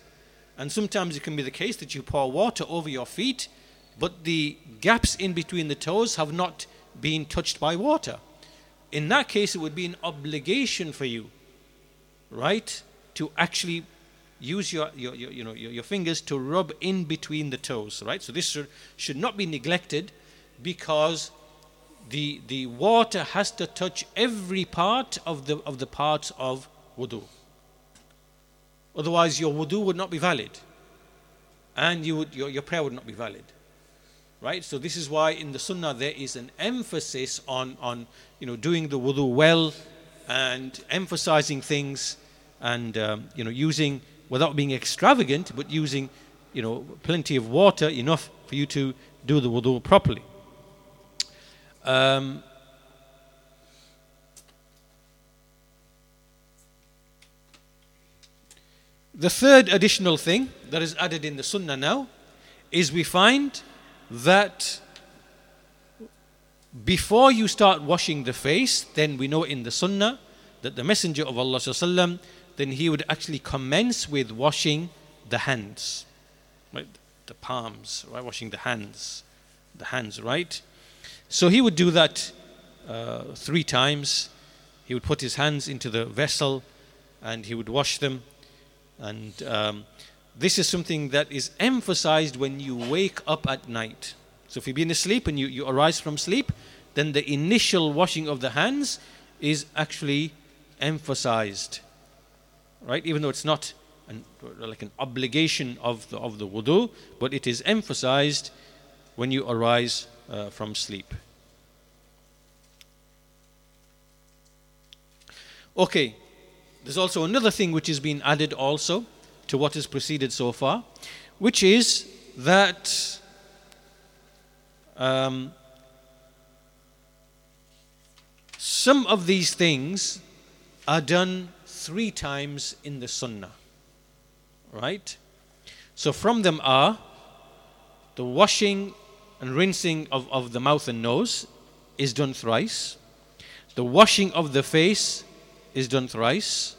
[SPEAKER 1] And sometimes it can be the case that you pour water over your feet, but the gaps in between the toes have not been touched by water. In that case, it would be an obligation for you, right, to actually use your, your, your you know, your, your, fingers to rub in between the toes, right? So this should, should not be neglected because the, the water has to touch every part of the, of the parts of wudu. Otherwise, your wudu would not be valid. And you would, your, your prayer would not be valid. Right? So this is why in the sunnah there is an emphasis on, on you know, doing the wudu well and emphasizing things and um, you know, using, without being extravagant, but using you know, plenty of water, enough for you to do the wudu properly. Um, the third additional thing that is added in the Sunnah now is we find that before you start washing the face, then we know in the Sunnah that the Messenger of Allah وسلم, then he would actually commence with washing the hands, right? The palms, right? Washing the hands, the hands, right? So he would do that uh, three times. He would put his hands into the vessel and he would wash them. And um, this is something that is emphasized when you wake up at night. So if you've been asleep and you, you arise from sleep, then the initial washing of the hands is actually emphasized. Right? Even though it's not an, like an obligation of the, of the wudu, but it is emphasized when you arise uh, from sleep. Okay, there's also another thing which has been added also to what has preceded so far, which is that um, some of these things are done three times in the Sunnah. Right? So from them are the washing and rinsing of, of the mouth and nose is done thrice. The washing of the face is done thrice.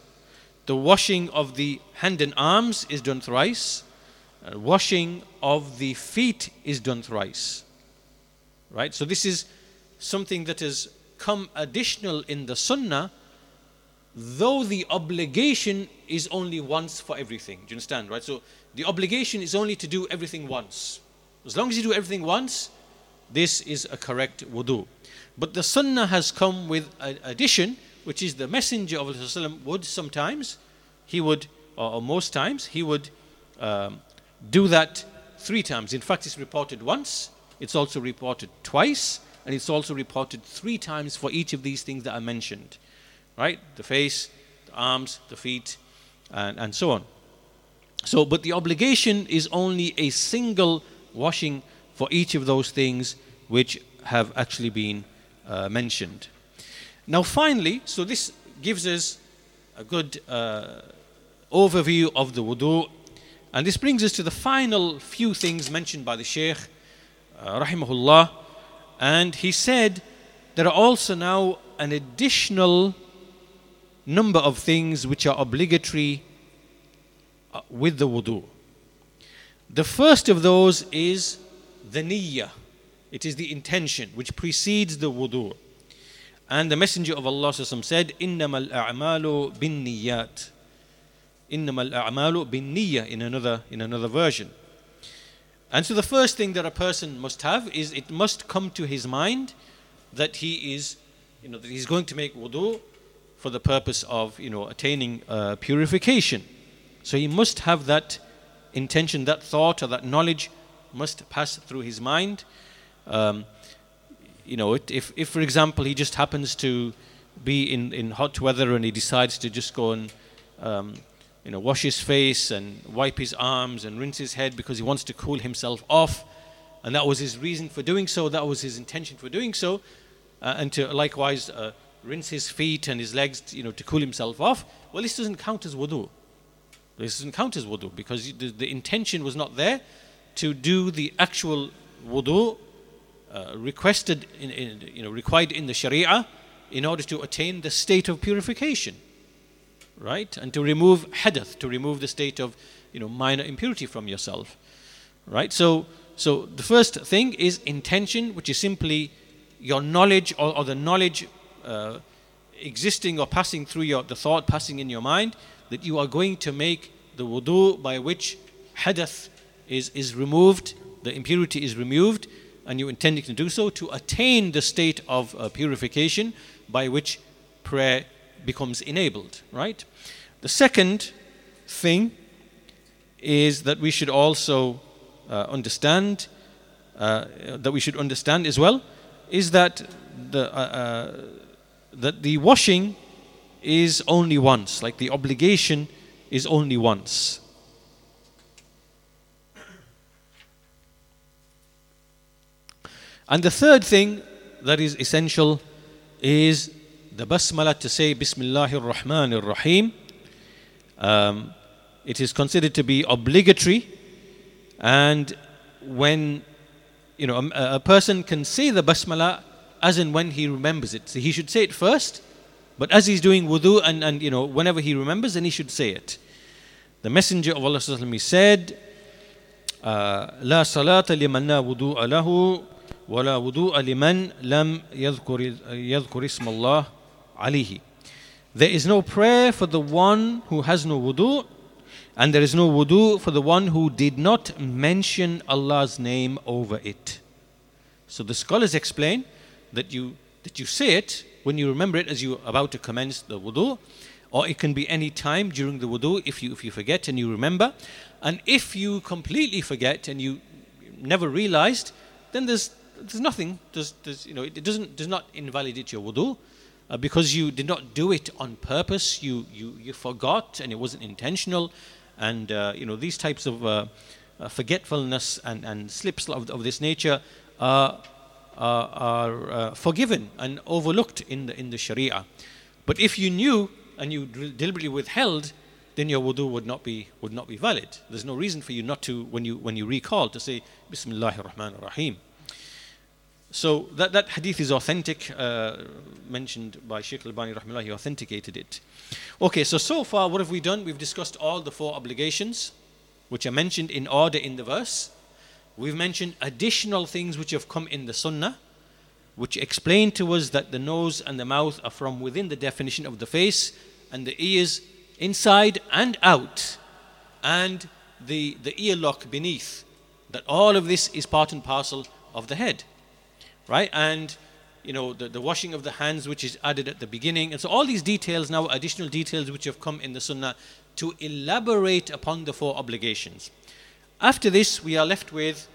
[SPEAKER 1] The washing of the hand and arms is done thrice. Uh, washing of the feet is done thrice. Right? So this is something that has come additional in the sunnah, though the obligation is only once for everything. Do you understand? Right? So the obligation is only to do everything once. As long as you do everything once, this is a correct wudu. But the sunnah has come with an addition, which is the messenger of Allah would sometimes, he would, or most times, he would um, do that three times. In fact, it's reported once, it's also reported twice, and it's also reported three times for each of these things that I mentioned. Right? The face, the arms, the feet, and, and so on. So, but the obligation is only a single washing for each of those things which have actually been uh, mentioned. Now, finally, so this gives us a good uh, overview of the wudu, and this brings us to the final few things mentioned by the Shaykh, uh, rahimahullah, and he said there are also now an additional number of things which are obligatory uh, with the wudu. The first of those is the niyyah. It is the intention which precedes the wudu. And the Messenger of Allah said, إِنَّمَا الْأَعْمَالُ بِالنِّيَّاتِ إِنَّمَا الْأَعْمَالُ بِالنِّيَّةِ in another, in another version. And so the first thing that a person must have is it must come to his mind that he is, you know, that he's going to make wudu for the purpose of, you know, attaining uh, purification. So he must have that intention, that thought, or that knowledge must pass through his mind. Um, you know, if, if for example he just happens to be in, in hot weather and he decides to just go and um, you know, wash his face and wipe his arms and rinse his head because he wants to cool himself off. And that was his reason for doing so, that was his intention for doing so. Uh, and to likewise uh, rinse his feet and his legs, you know, to cool himself off. Well, this doesn't count as wudu. This doesn't count as wudu because the, the intention was not there to do the actual wudu uh, requested, in, in, you know, required in the Sharia in order to attain the state of purification right? And to remove hadath, to remove the state of you know minor impurity from yourself, right? So so the first thing is intention, which is simply your knowledge or, or the knowledge uh, existing or passing through your the thought passing in your mind that you are going to make the wudu by which hadath is is removed, the impurity is removed, and you're intending to do so to attain the state of uh, purification by which prayer becomes enabled, right? The second thing is that we should also uh, understand, uh, that we should understand as well, is that the, uh, uh, that the washing is only once, like the obligation is only once. And the third thing that is essential is the basmala to say Bismillahir Rahmanir Rahim. Um, it is considered to be obligatory, and when you know a, a, person can say the basmala as and when he remembers it. So he should say it first, but as he's doing wudu and, and you know whenever he remembers, then he should say it. The Messenger of Allah said, لا صلاة لمن لا وضوء له ولا وضوء لمن لم يذكر يذكر اسم الله عليه. There is no prayer for the one who has no wudu, and there is no wudu for the one who did not mention Allah's name over it. So the scholars explain that you that you say it when you remember it as you're about to commence the wudu, or it can be any time during the wudu if you if you forget and you remember, and if you completely forget and you never realized, then there's there's nothing. There's, there's you know it doesn't does not invalidate your wudu uh, because you did not do it on purpose, you, you, you forgot and it wasn't intentional. And, uh, you know, these types of uh, uh forgetfulness and, and slips of, of this nature are, are, uh, forgiven and overlooked in the, in the Sharia. But if you knew and you deliberately withheld, then your wudu would not be would not be valid. There's no reason for you not to when you when you recall to say Bismillahir Rahmanir Rahim. So that, that hadith is authentic, uh, mentioned by Sheikh Albani he authenticated it. Okay, so so far what have we done? We've discussed all the four obligations, which are mentioned in order in the verse. We've mentioned additional things which have come in the sunnah, which explain to us that the nose and the mouth are from within the definition of the face, and the ears inside and out, and the, the earlock beneath. That all of this is part and parcel of the head right? And you know the, the washing of the hands, which is added at the beginning, and so all these details now, additional details which have come in the Sunnah to elaborate upon the four obligations. After this, we are left with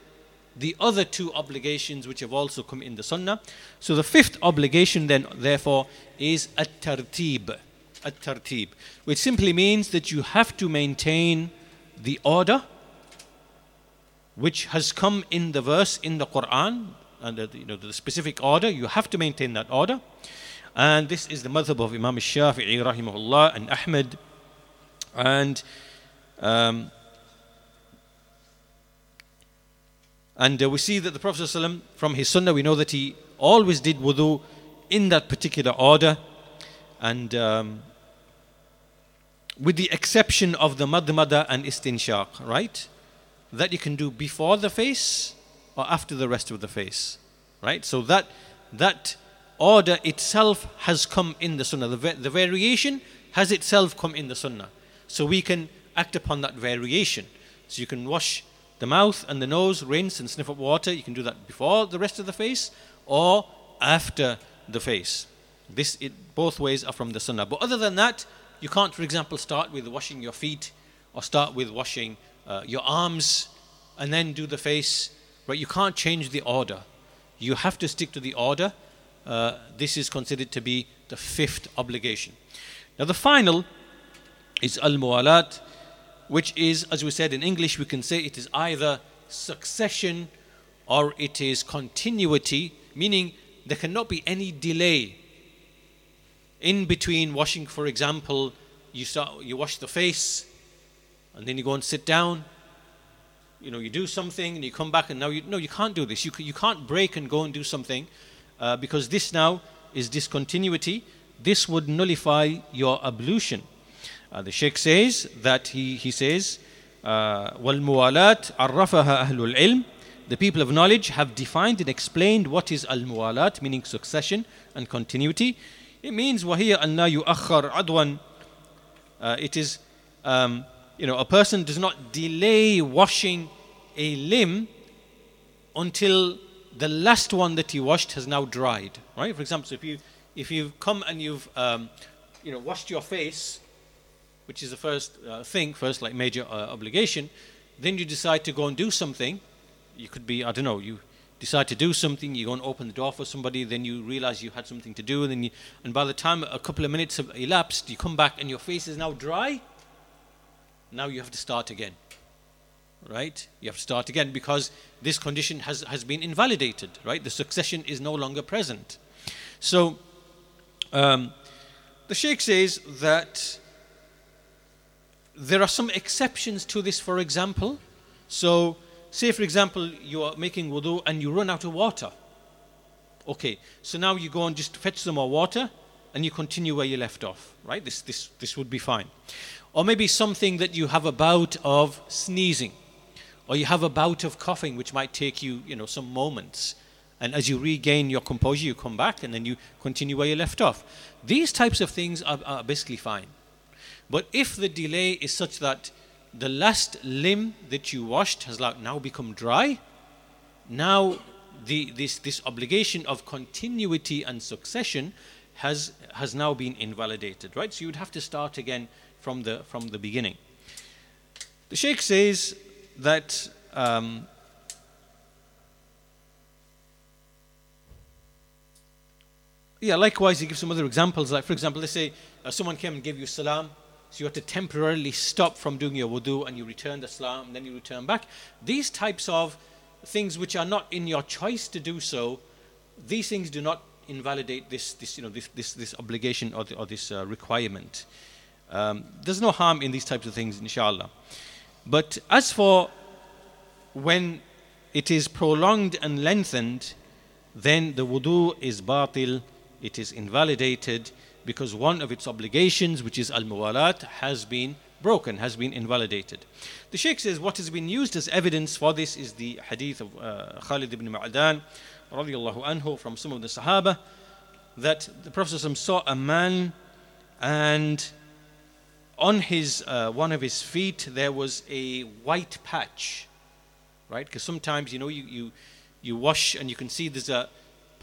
[SPEAKER 1] the other two obligations which have also come in the Sunnah. So the fifth obligation, then, therefore, is at tartib, at tartib, which simply means that you have to maintain the order which has come in the verse in the Quran and the, you know, the specific order. You have to maintain that order. And this is the madhab of Imam Shafi'i rahimahullah and Ahmed. And um, and uh, we see that the Prophet ﷺ, from his sunnah, we know that he always did wudu in that particular order. And um, with the exception of the madmada and istinshaq, right? That you can do before the face or after the rest of the face, right? So that that order itself has come in the sunnah. The, the variation has itself come in the sunnah. So we can act upon that variation. So you can wash the mouth and the nose, rinse and sniff up water. You can do that before the rest of the face or after the face. This it, both ways are from the sunnah. But other than that, you can't, for example, start with washing your feet or start with washing uh, your arms and then do the face. Right? You can't change the order. You have to stick to the order. Uh, this is considered to be the fifth obligation. Now, the final is al muwalat, which is, as we said in English, we can say it is either succession or it is continuity, meaning there cannot be any delay in between washing, for example, you start you wash the face, and then you go and sit down. You know, you do something and you come back, and now you no, you can't do this. You you can't break and go and do something, uh, because this now is discontinuity. This would nullify your ablution. Uh, the Sheikh says that he he says. والموالاة عرفها أهل العلم the people of knowledge have defined and explained what is al-muwalat meaning succession and continuity it means وهي أن لا يؤخر عضوا uh, it is um, you know a person does not delay washing a limb until the last one that he washed has now dried right for example so if you if you've come and you've um, you know washed your face which is the first uh, thing first like major uh, obligation then you decide to go and do something you could be i don't know you decide to do something, you go and open the door for somebody, then you realize you had something to do, and then you, and by the time a couple of minutes have elapsed, you come back and your face is now dry. Now you have to start again. Right? You have to start again because this condition has, has been invalidated, right? The succession is no longer present. So, um, the Sheikh says that there are some exceptions to this, for example. So, Say, for example, you are making wudu and you run out of water. Okay, so now you go and just fetch some more water and you continue where you left off, right? This, this, this would be fine. Or maybe something that you have a bout of sneezing, or you have a bout of coughing, which might take you, you know, some moments. And as you regain your composure, you come back and then you continue where you left off. These types of things are, are basically fine. But if the delay is such that the last limb that you washed has like now become dry. Now the, this, this obligation of continuity and succession has, has now been invalidated, right? So you would have to start again from the, from the beginning. The Sheikh says that um, yeah, likewise, he gives some other examples. Like, for example, let's say uh, someone came and gave you salam, so you have to temporarily stop from doing your wudu and you return the salam and then you return back. These types of things which are not in your choice to do so, these things do not invalidate this, this, you know, this, this, this obligation or, the, or this uh, requirement. Um, there's no harm in these types of things, inshallah. But as for when it is prolonged and lengthened, then the wudu is batil, it is invalidated because one of its obligations, which is al muwalat, has been broken, has been invalidated. The Sheikh says what has been used as evidence for this is the hadith of uh, Khalid ibn Ma'adan radiallahu anhu from some of the Sahaba that the Prophet saw a man and on his uh, one of his feet there was a white patch right because sometimes you know you, you you wash and you can see there's a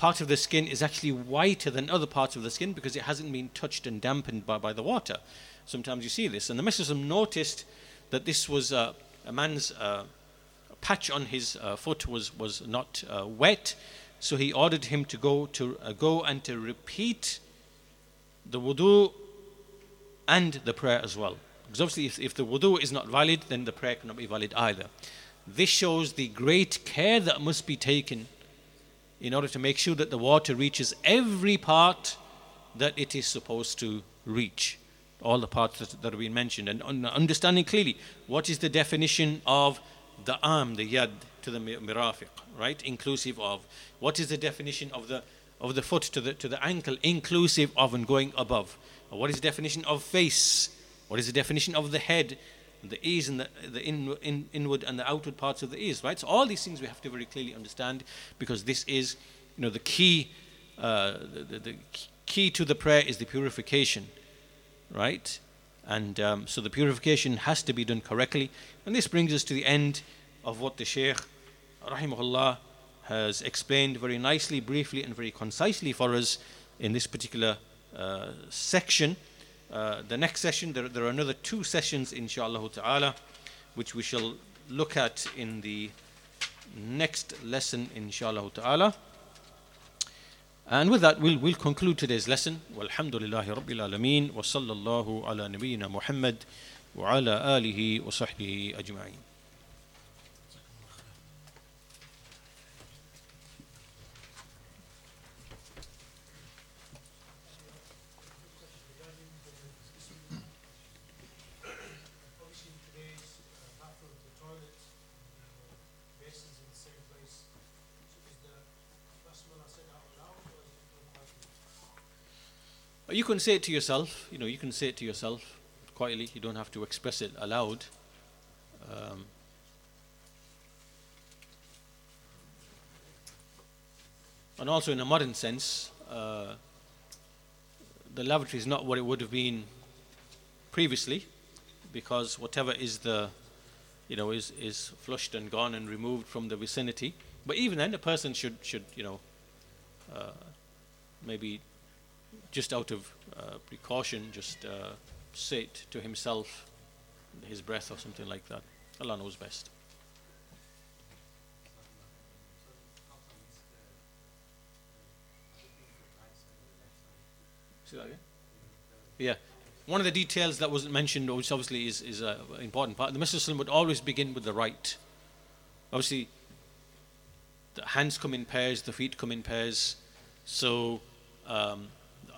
[SPEAKER 1] part of the skin is actually whiter than other parts of the skin because it hasn't been touched and dampened by, by the water. Sometimes you see this. And the Messenger noticed that this was uh, a man's uh, patch on his uh, foot was, was not uh, wet. So he ordered him to go to uh, go and to repeat the wudu and the prayer as well. Because obviously, if, if the wudu is not valid, then the prayer cannot be valid either. This shows the great care that must be taken in order to make sure that the water reaches every part that it is supposed to reach. All the parts that, have been mentioned. And understanding clearly what is the definition of the arm, the yad, to the mirafiq, right? Inclusive of. What is the definition of the of the foot to the to the ankle, inclusive of and going above. What is the definition of face? What is the definition of the head, the ears, and the, the in, in, inward and the outward parts of the ears, right? So all these things we have to very clearly understand because this is, you know, the key, uh, the, the, the key to the prayer is the purification, right? And um, so the purification has to be done correctly. And this brings us to the end of what the Shaykh, rahimahullah, has explained very nicely, briefly, and very concisely for us in this particular uh, section. Uh, the next session, there, there, are another two sessions, inshallah ta'ala, which we shall look at in the next lesson, inshallah ta'ala. And with that, we'll, we'll conclude today's lesson. Walhamdulillahi Rabbil Alameen, wa sallallahu ala nabiyyina Muhammad wa ala alihi wa sahbihi ajma'in. You can say it to yourself. You know, you can say it to yourself quietly. You don't have to express it aloud. Um, and also, in a modern sense, uh, the lavatory is not what it would have been previously, because whatever is the, you know, is is flushed and gone and removed from the vicinity. But even then, a person should should you know, uh, maybe just out of uh, precaution, just uh, sit to himself, his breath or something like that. Allah knows best. See that again? Yeah. One of the details that wasn't mentioned, which obviously is, is an important part, the Muslim would always begin with the right. Obviously, the hands come in pairs, the feet come in pairs. So, um,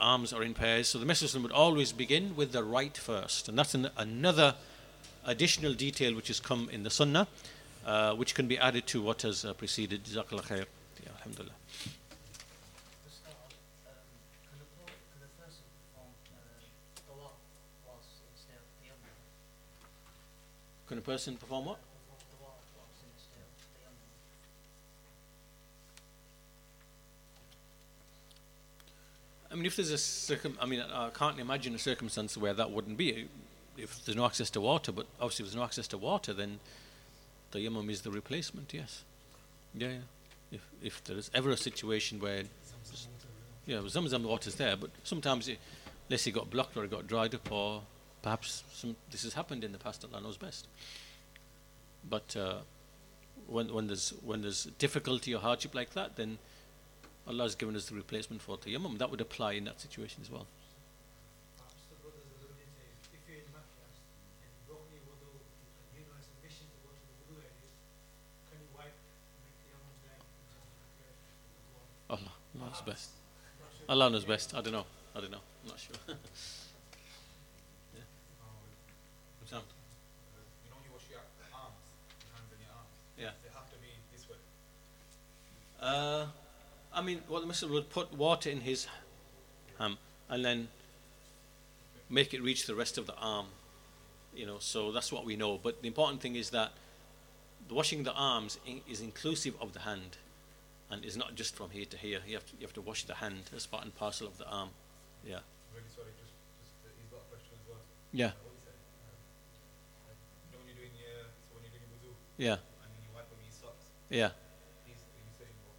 [SPEAKER 1] arms are in pairs. So the Messenger would always begin with the right first. And that's an, another additional detail which has come in the Sunnah, uh, which can be added to what has uh, preceded. Jazakallah khair. Yeah, alhamdulillah. Can a person perform what? I mean, if there's a circum, I mean, I can't imagine a circumstance where that wouldn't be. If there's no access to water, but obviously if there's no access to water, then the tayammum is the replacement. Yes. Yeah, yeah. If if there is ever a situation where, yeah, Zamzam water's there, but sometimes, it, unless it got blocked or it got dried up, or perhaps some this has happened in the past. Allah knows best. But uh, when when there's when there's difficulty or hardship like that, then Allah has given us the replacement for tayammum. That would apply in that situation as well. Allah knows best. Allah knows best. I don't know. I don't know. I'm not sure. yeah. Sound. Yeah. They have to be this way. Uh, I mean, well, the Muslim would put water in his ham and then make it reach the rest of the arm. You know, so that's what we know. But the important thing is that the washing the arms in, is inclusive of the hand, and is not just from here to here. You have to you have to wash the hand as part and parcel of the arm. Yeah.
[SPEAKER 2] Really sorry, just, just uh, he's got a question as well.
[SPEAKER 1] Yeah.
[SPEAKER 2] Uh, what said, um, you know when you're doing your, so when you're doing wudu,
[SPEAKER 1] Yeah.
[SPEAKER 2] and then you wipe on your socks,
[SPEAKER 1] Yeah.
[SPEAKER 2] he's, he's saying, well,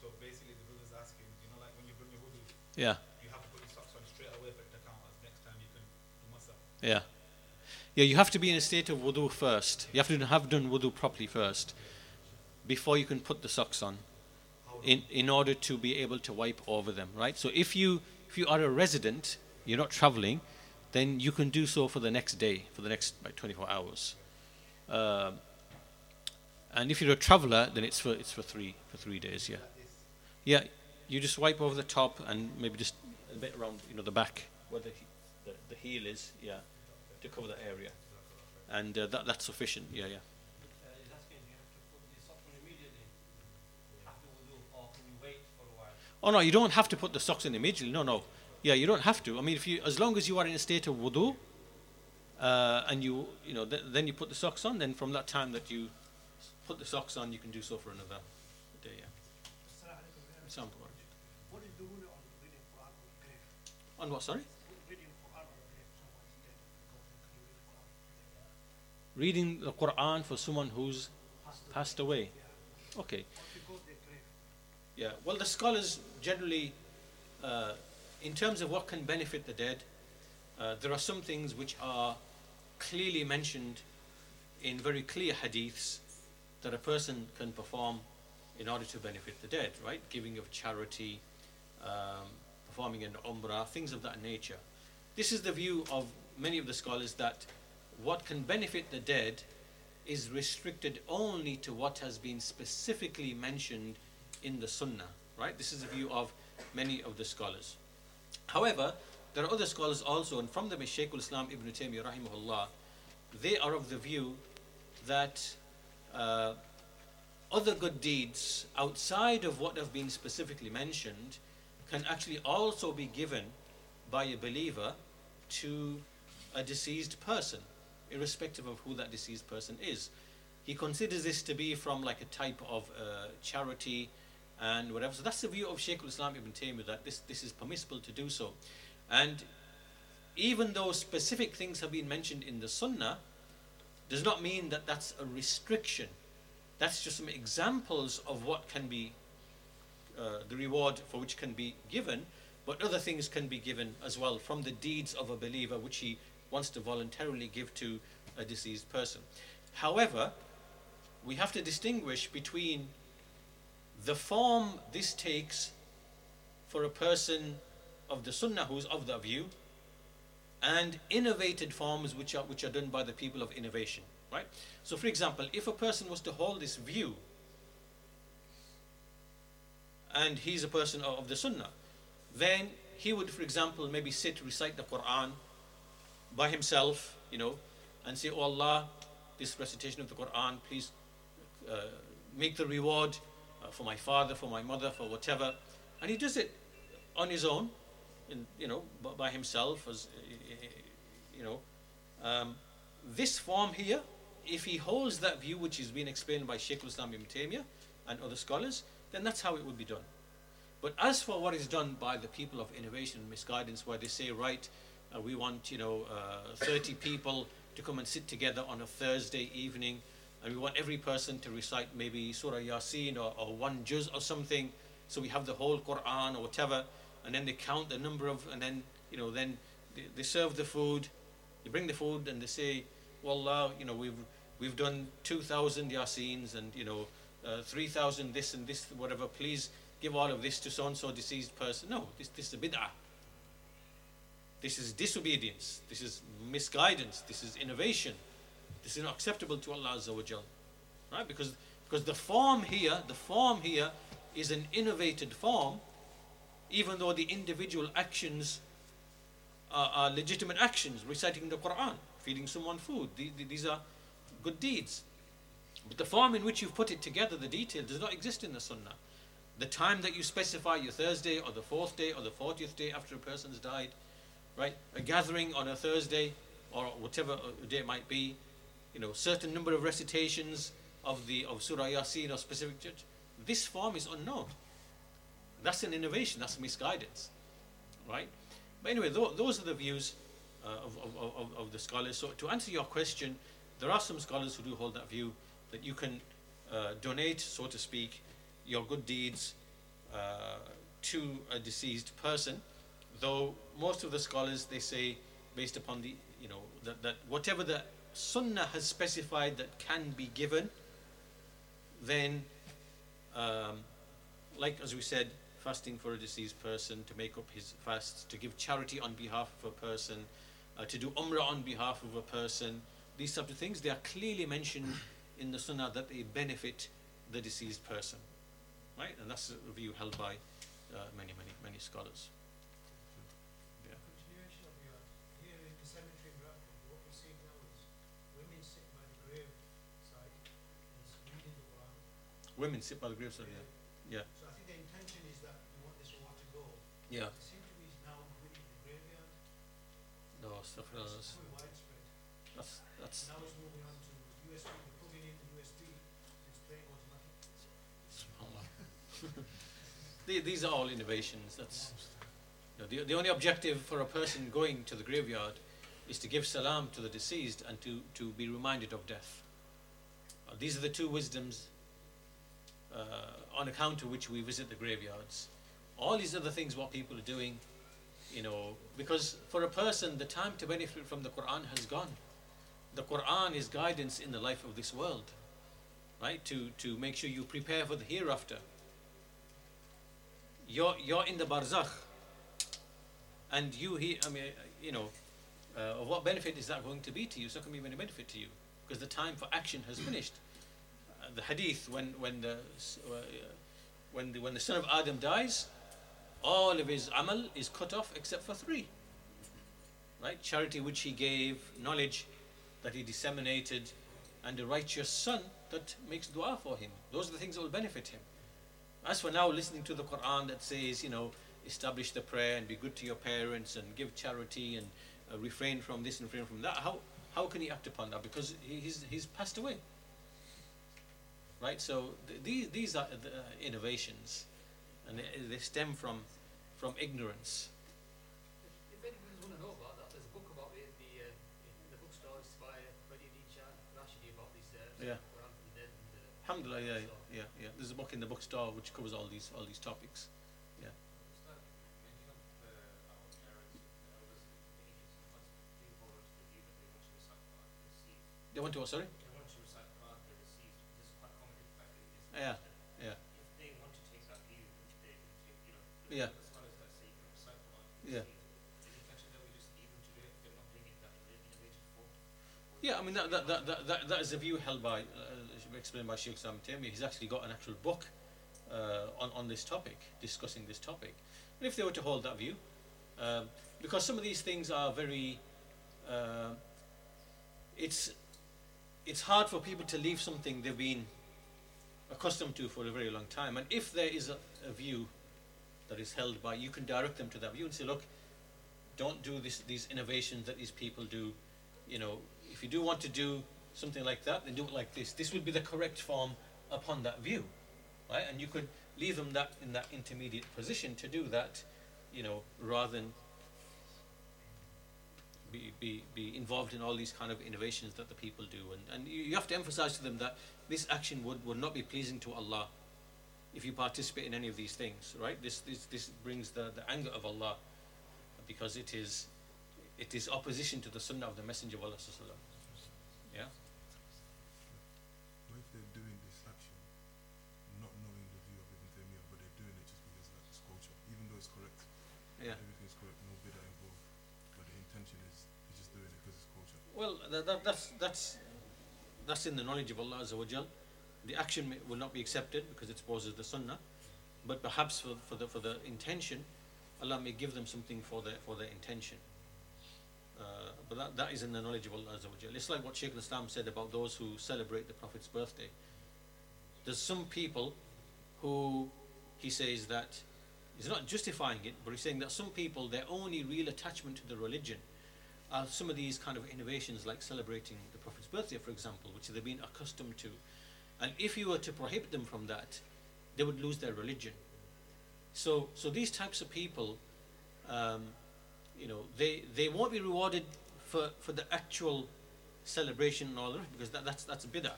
[SPEAKER 2] so basically the brother's asking, you know, like when you've done your wudu,
[SPEAKER 1] Yeah.
[SPEAKER 2] you have to put your socks on straight away for it to count as next time you can do masa.
[SPEAKER 1] Yeah. Yeah, you have to be in a state of wudu first. You have to have done wudu properly first before you can put the socks on in, in order to be able to wipe over them, right? So if you if you are a resident, you're not traveling, then you can do so for the next day, for the next like 24 hours. Um, and if you're a traveler, then it's for it's for three for three days, yeah. Yeah, you just wipe over the top and maybe just a bit around, you know, the back where the the, the heel is, yeah, to cover that area, and uh, that that's sufficient, yeah, yeah. Oh no, you don't have to put the socks in immediately. No, no. Yeah, you don't have to. I mean, if you, as long as you are in a state of wudu, uh, and you, you know, th- then you put the socks on. Then from that time that you put the socks on, you can do so for another day. Yeah.
[SPEAKER 3] On
[SPEAKER 1] what? Sorry.
[SPEAKER 3] Reading the Quran?
[SPEAKER 1] For someone who's
[SPEAKER 3] Passed
[SPEAKER 1] away. Okay. Yeah. Well, the scholars generally, uh, in terms of what can benefit the dead, uh, there are some things which are clearly mentioned in very clear hadiths that a person can perform in order to benefit the dead, right? Giving of charity, um, performing an umrah, things of that nature. This is the view of many of the scholars that what can benefit the dead is restricted only to what has been specifically mentioned in the Sunnah, right? This is the view of many of the scholars. However, there are other scholars also, and from them is Shaykh Islam Ibn Taymiyyah rahimahullah, they are of the view that uh, other good deeds outside of what have been specifically mentioned can actually also be given by a believer to a deceased person, irrespective of who that deceased person is. He considers this to be from like a type of uh, charity and whatever. So that's the view of Shaykh al-Islam Ibn Taymiyyah that this, this is permissible to do so. And even though specific things have been mentioned in the Sunnah, does not mean that that's a restriction. That's just some examples of what can be uh, the reward for which can be given, but other things can be given as well from the deeds of a believer which he wants to voluntarily give to a deceased person. However, we have to distinguish between the form this takes for a person of the Sunnah who's of that view and innovated forms which are which are done by the people of innovation right so for example if a person was to hold this view and he's a person of the sunnah then he would for example maybe sit recite the quran by himself you know and say oh allah this recitation of the quran please uh, make the reward uh, for my father for my mother for whatever. And he does it on his own in, you know, by himself, as you know, um, this form here, if he holds that view, which is being explained by Sheikh al-Islam Ibn Taymiyyah and other scholars, then that's how it would be done. But as for what is done by the people of innovation and misguidance, where they say, right, uh, we want, you know, uh, 30 people to come and sit together on a Thursday evening, and we want every person to recite maybe Surah Yasin or, or one juz or something, so we have the whole Quran or whatever, and then they count the number of, and then, you know, then they, they serve the food, they bring the food, and they say, well, uh, you know, we've, we've done 2,000 Yasins and, you know, uh, 3,000 this and this, whatever, please give all of this to so and so deceased person. No, this, this is a bid'ah. This is disobedience. This is misguidance. This is innovation. This is not acceptable to Allah Azza. Right? Because, because the form here, the form here is an innovated form, even though the individual actions are, are legitimate actions, reciting the Quran, feeding someone food. The- the- These are good deeds. But the form in which you've put it together, the detail, does not exist in the Sunnah. The time that you specify, your Thursday or the fourth day or the 40th day after a person's died, right? A gathering on a Thursday or whatever uh, day it might be, you know, certain number of recitations of the of Surah Yasin or specific juz. This form is unknown. That's an innovation. That's misguidance, right? But anyway, tho- those are the views uh, of, of, of, of the scholars. So to answer your question, there are some scholars who do hold that view that you can uh, donate, so to speak, your good deeds uh, to a deceased person. Though most of the scholars they say, based upon the you know that, that whatever the Sunnah has specified that can be given, then um, like as we said, fasting for a deceased person, to make up his fasts, to give charity on behalf of a person, uh, to do umrah on behalf of a person, these types of things, they are clearly mentioned in the sunnah that they benefit the deceased person. Right? And that's a view held by uh, many, many, many scholars. Yeah.
[SPEAKER 3] Continuation of your, here in the cemetery in what we're now is women sit by the grave side and s- the Quran.
[SPEAKER 1] Women sit by the graveside, yeah. Yeah.
[SPEAKER 3] So I think the intention is that you want this war to go.
[SPEAKER 1] Yeah.
[SPEAKER 3] It seems to be now really
[SPEAKER 1] Astaghfirullah.
[SPEAKER 3] It's quite widespread.
[SPEAKER 1] That's, that's,
[SPEAKER 3] Now it's moving on to USB, in the USB, it's playing automatic.
[SPEAKER 1] subhanAllah. The- These are all innovations. That's you know, the, the only objective for a person going to the graveyard is to give salam to the deceased and to, to be reminded of death. Uh, these are the two wisdoms uh, on account of which we visit the graveyards. All these other things, what people are doing, you know, because for a person, the time to benefit from the Quran has gone. The Quran is guidance in the life of this world, right? To, to make sure you prepare for the hereafter. You're, you're in the barzakh, and you he, I mean, you know, uh, what benefit is that going to be to you? It's not going to be any benefit to you because the time for action has finished. Uh, the hadith when when the uh, when the when the son of Adam dies, all of his amal is cut off except for three. Right, charity which he gave, knowledge that he disseminated, and a righteous son that makes dua for him. Those are the things that will benefit him. As for now, listening to the Quran that says, you know, establish the prayer and be good to your parents and give charity and uh, refrain from this and refrain from that. How how can he act upon that? Because he, he's he's passed away. Right. So th- these these are the uh, innovations, and they, they stem from from ignorance. Yeah.
[SPEAKER 4] Quran for the dead. And,
[SPEAKER 1] Alhamdulillah, yeah, yeah, yeah. There's a book in the bookstore which covers all these all these topics.
[SPEAKER 2] Ustad, mention of the, our parents, the elders, the ages, sometimes do hold on to the view that they want to recite Quran to the deceased.
[SPEAKER 1] They want to, oh, sorry?
[SPEAKER 2] They want to recite Quran to the deceased. This is quite common in fact. it is-
[SPEAKER 1] Yeah, yeah.
[SPEAKER 2] If they want to take that view, they can take, you know,
[SPEAKER 1] Yeah.
[SPEAKER 2] the scholars that say you can recite Quran to the
[SPEAKER 1] Yeah.
[SPEAKER 2] deceased. Is the intention that we just leave them to do it if they're not doing it that in the innovative form? Or
[SPEAKER 1] Yeah, I mean that that, that, that, that, is a view held by uh, explained by Sheikh Islam Taymiyyah. He's actually got an actual book uh, on on this topic, discussing this topic. And if they were to hold that view, um, because some of these things are very, uh, it's it's hard for people to leave something they've been accustomed to for a very long time. And if there is a, a view that is held by, you can direct them to that view and say, look, don't do this, these innovations that these people do. You know, if you do want to do something like that, then do it like this. This would be the correct form upon that view, right? And you could leave them that in that intermediate position to do that, you know, rather than be, be, be involved in all these kind of innovations that the people do. And, and you, have to emphasize to them that this action would, would not be pleasing to Allah if you participate in any of these things, right? This, this, this brings the, the anger of Allah because it is, it is opposition to the sunnah of the Messenger of Allah. Yeah?
[SPEAKER 5] What if they're doing this action, not knowing the view of Ibn Taymiyyah, but they're doing it just because like it's culture, even though it's correct,
[SPEAKER 1] Yeah.
[SPEAKER 5] everything's correct, no bid'ah involved, but the intention is he's just doing it because it's culture.
[SPEAKER 1] Well, that, that, that's, that's, that's in the knowledge of Allah Azza wa Jal. The action may, will not be accepted because it opposes the sunnah, but perhaps for, for, the, for the intention, Allah may give them something for their, for their intention. But that, that is in the knowledge of Allah. It's like what Shaykh al-Islam said about those who celebrate the Prophet's birthday. There's some people who he says that he's not justifying it, but he's saying that some people, their only real attachment to the religion are some of these kind of innovations like celebrating the Prophet's birthday, for example, which they've been accustomed to. And if you were to prohibit them from that, they would lose their religion. So, so these types of people, um, you know, they, they won't be rewarded for, for the actual celebration and all that because that, that's that's a bid'ah.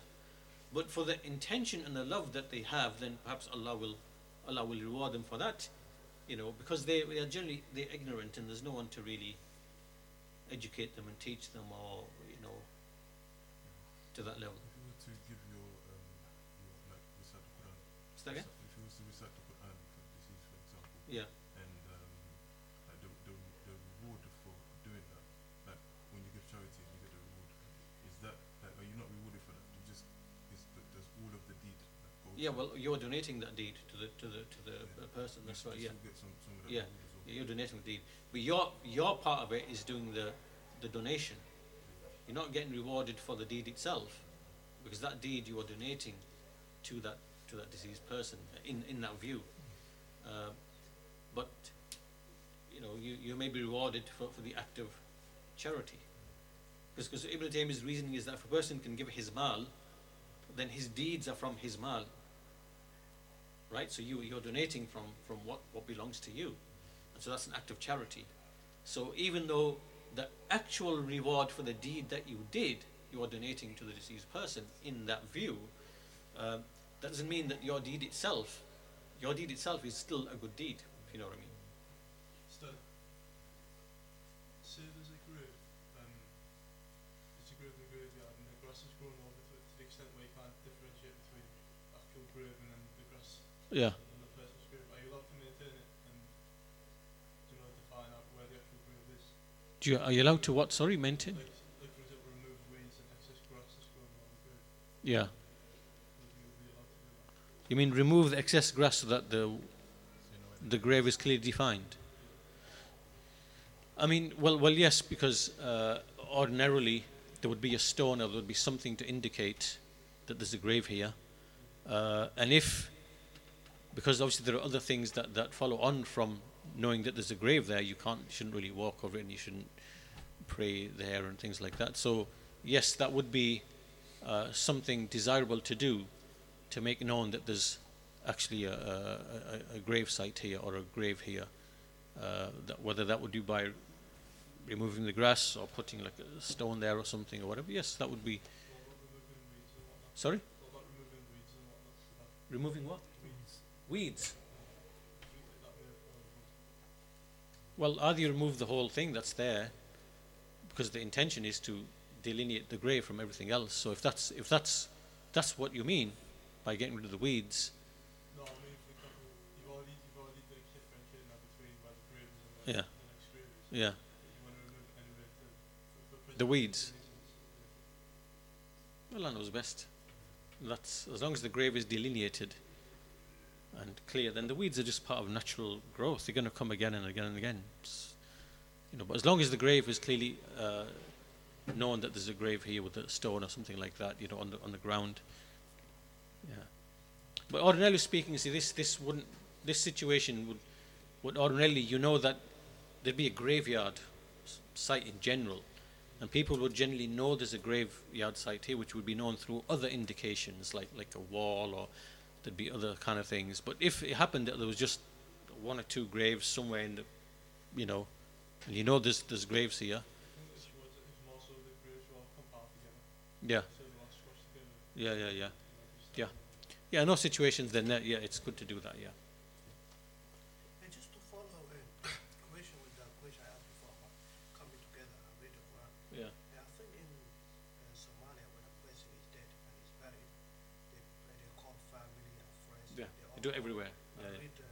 [SPEAKER 1] But for the intention and the love that they have, then perhaps Allah will Allah will reward them for that. You know, because they, they are generally they're ignorant and there's no one to really educate them and teach them or you know to that level.
[SPEAKER 5] If you were to give your, um, your like recite the Quran,
[SPEAKER 1] Is that again?
[SPEAKER 5] if you was to recite the Quran for example,
[SPEAKER 1] Yeah. Yeah, well, you're donating that deed to the to the to the
[SPEAKER 5] Yeah.
[SPEAKER 1] person. That's right. Yeah,
[SPEAKER 5] some, some of
[SPEAKER 1] Yeah.
[SPEAKER 5] well.
[SPEAKER 1] you're donating the deed, but your your part of it is doing the the donation. You're not getting rewarded for the deed itself, because that deed you are donating to that to that deceased person in in that view. Uh, but you know, you, you may be rewarded for, for the act of charity. Because, because Ibn Taymiyyah's reasoning is that if a person can give his mal, then his deeds are from his mal. Right? So you, you're donating from, from what, what belongs to you. And so that's an act of charity. So even though the actual reward for the deed that you did, you are donating to the deceased person in that view, uh, that doesn't mean that your deed itself, your deed itself is still a good deed, if you know what I mean.
[SPEAKER 6] Stud. Say there's a grave, um, there's a grave in the graveyard and the grass has grown over to it to the extent where you can't differentiate between actual grave and then the grass
[SPEAKER 1] Yeah.
[SPEAKER 6] on the person's grave. Are you allowed to maintain it and you know define out where the actual grave is?
[SPEAKER 1] Do you, are you allowed to what? Sorry, maintain?
[SPEAKER 6] Like, like for example, remove weeds and excess grass that's grown around the grave.
[SPEAKER 1] Yeah.
[SPEAKER 6] You be to do?
[SPEAKER 1] You mean remove the excess grass so that the
[SPEAKER 5] So you know where
[SPEAKER 1] the grave is clearly defined? I mean, well, well, yes, because uh, ordinarily there would be a stone or there would be something to indicate that there's a grave here, uh, and if because obviously there are other things that, that follow on from knowing that there's a grave there, you can't, you shouldn't really walk over it, and you shouldn't pray there and things like that. So yes, that would be uh, something desirable to do to make known that there's actually a, a, a, a grave site here or a grave here. Uh, that whether that would do by removing the grass or putting like a stone there or something or whatever. Yes, that would be.
[SPEAKER 6] What removing weeds and whatnot?
[SPEAKER 1] Sorry,
[SPEAKER 6] What about removing weeds and whatnot? Should that
[SPEAKER 1] removing what?
[SPEAKER 6] Weeds?
[SPEAKER 1] Weeds.
[SPEAKER 6] Do you think that may have fallen
[SPEAKER 1] Well, either you remove the whole thing that's there, because the intention is to delineate the grave from everything else. So if that's if that's that's what you mean by getting rid of the weeds,
[SPEAKER 6] No, I mean, example, already, already like, differentiated now between where the grave is and where
[SPEAKER 1] Yeah.
[SPEAKER 6] the next grave is.
[SPEAKER 1] yeah,
[SPEAKER 6] You want to remove it anyway to, for, for
[SPEAKER 1] The weeds. well, I knows best. That's as long as the grave is delineated and clear, then the weeds are just part of natural growth. They're going to come again and again and again. It's, you know, but as long as the grave is clearly uh, known that there's a grave here with a stone or something like that, you know, on the on the ground. Yeah. But ordinarily speaking, see, this this wouldn't this situation would would ordinarily you know that there'd be a graveyard site in general, and people would generally know there's a graveyard site here, which would be known through other indications like like a wall or there'd be other kind of things. But if it happened that there was just one or two graves somewhere in the, you know, and you know there's there's graves here,
[SPEAKER 6] I think it's, was, it's more so the graves are all compact together.
[SPEAKER 1] yeah,
[SPEAKER 6] So they're all squashed together.
[SPEAKER 1] yeah, yeah, yeah.
[SPEAKER 6] you know, just
[SPEAKER 1] Yeah. Yeah, those situations, then yeah, it's good to do that. Yeah.
[SPEAKER 3] They
[SPEAKER 1] You do it everywhere.
[SPEAKER 3] come
[SPEAKER 1] Yeah.
[SPEAKER 3] Read, uh,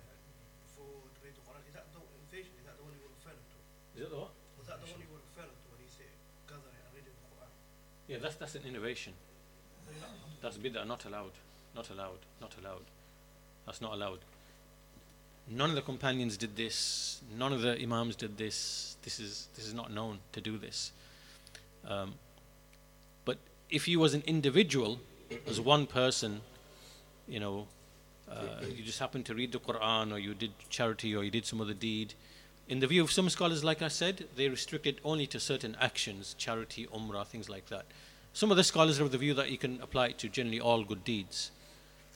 [SPEAKER 3] before read the Quran. Is that the invasion? Is that the one you were referring to?
[SPEAKER 1] Is it the what?
[SPEAKER 3] Was that the one you were referring to when he said gathering and reading the Quran?
[SPEAKER 1] Yeah, that's that's an innovation.
[SPEAKER 3] No, you're not-
[SPEAKER 1] That's bid'ah, not allowed. Not allowed. Not allowed. That's not allowed. None of the companions did this. None of the imams did this. This is this is not known to do this. Um, but if you, as an individual, as one person, you know, uh, you just happened to read the Quran, or you did charity, or you did some other deed. In the view of some scholars, like I said, they restrict it only to certain actions, charity, umrah, things like that. Some of the scholars are of the view that you can apply it to generally all good deeds.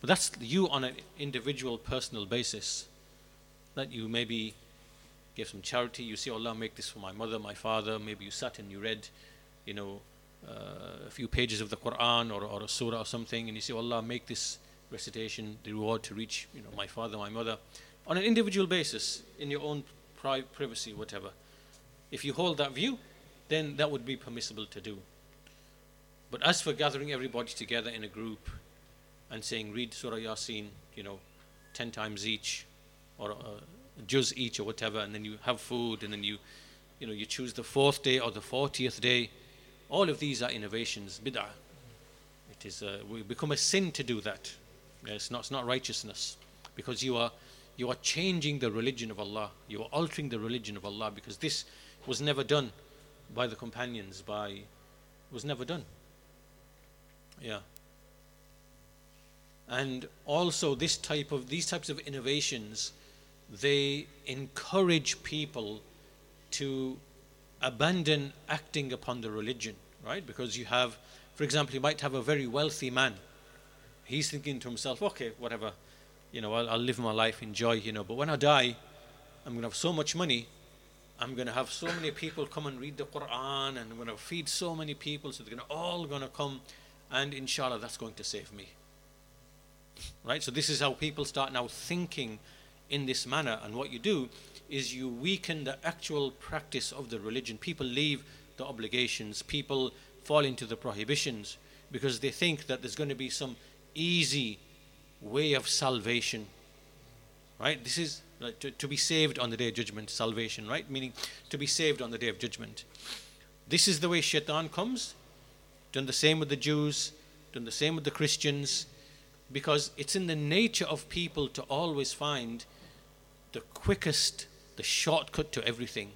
[SPEAKER 1] But that's you on an individual, personal basis. That you maybe give some charity, you say, Allah, make this for my mother, my father. Maybe you sat and you read, you know, uh, a few pages of the Quran or, or a surah or something, and you say, Allah, make this recitation the reward to reach, you know, my father, my mother. On an individual basis, in your own pri- privacy, whatever. If you hold that view, then that would be permissible to do. But as for gathering everybody together in a group and saying, read Surah Yasin, you know, 10 times each, or uh, juz each, or whatever, and then you have food, and then you, you know, you choose the fourth day or the 40th day, all of these are innovations, bid'ah. It is, uh, we become a sin to do that. It's not, it's not righteousness, because you are, you are changing the religion of Allah. You are altering the religion of Allah, because this was never done by the companions, by, was never done. Yeah. And also this type of these types of innovations, they encourage people to abandon acting upon the religion, right? Because you have, for example, you might have a very wealthy man. He's thinking to himself, okay, whatever, you know, I'll, I'll live my life, enjoy, you know, but when I die, I'm going to have so much money. I'm going to have so many people come and read the Quran, and I'm going to feed so many people, so they're going to all going to come, and inshallah, that's going to save me. Right? So this is how people start now thinking in this manner, and what you do is you weaken the actual practice of the religion. People leave the obligations, people fall into the prohibitions because they think that there's going to be some easy way of salvation. Right? This is to, to be saved on the day of judgment, salvation, right? Meaning to be saved on the day of judgment. This is the way shaitan comes. Done the same with the Jews, done the same with the Christians, because it's in the nature of people to always find the quickest the shortcut to everything.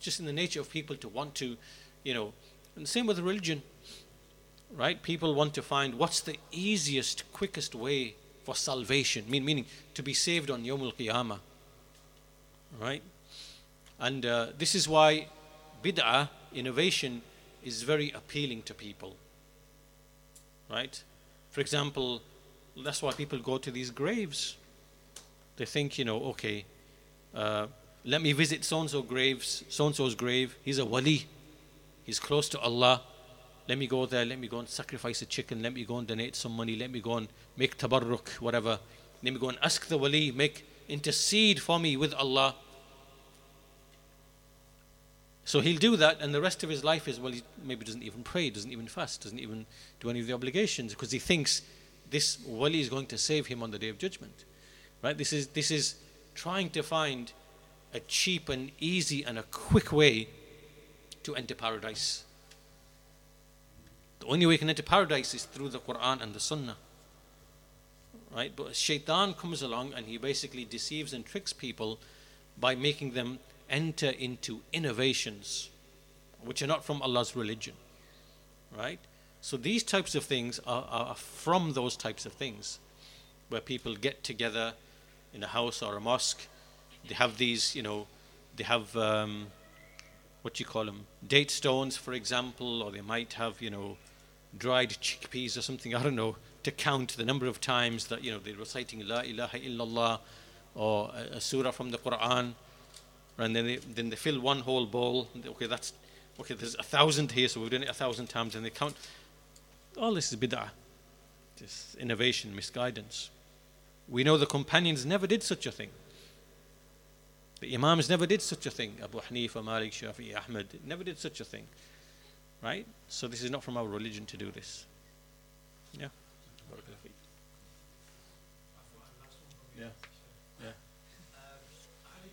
[SPEAKER 1] Just in the nature of people to want to, you know, and the same with religion, right? People want to find what's the easiest, quickest way for salvation, mean, meaning to be saved on Yom Qiyamah, right? And uh, this is why bid'ah, innovation, is very appealing to people, right? For example, that's why people go to these graves. They think, you know, okay, uh, let me visit so and so graves, so and so's grave. He's a wali. He's close to Allah. Let me go there. Let me go and sacrifice a chicken. Let me go and donate some money. Let me go and make tabarruk, whatever. Let me go and ask the wali, make intercede for me with Allah. So he'll do that, and the rest of his life is well, he maybe doesn't even pray, doesn't even fast, doesn't even do any of the obligations because he thinks this wali is going to save him on the day of judgment. Right? This is this is trying to find a cheap and easy and a quick way to enter paradise. The only way you can enter paradise is through the Quran and the Sunnah. Right? But shaitan comes along and he basically deceives and tricks people by making them enter into innovations which are not from Allah's religion. Right? So these types of things are, are from those types of things where people get together in a house or a mosque. They have these, you know, they have um, what you call them, date stones, for example, or they might have, you know, dried chickpeas or something. I don't know to count the number of times that you know they're reciting La ilaha illallah or a, a surah from the Quran, and then they then they fill one whole bowl. Okay, that's okay. There's a thousand here, so we've done it a thousand times, and they count. All this is bid'ah, this innovation, misguidance. We know the companions never did such a thing. The Imams never did such a thing. Abu Hanifa, Malik, Shafi'i, Ahmed never did such a thing. Right? So this is not from our religion to do this. Yeah. Barakallahu feek. Yeah. Yeah.
[SPEAKER 3] Um, I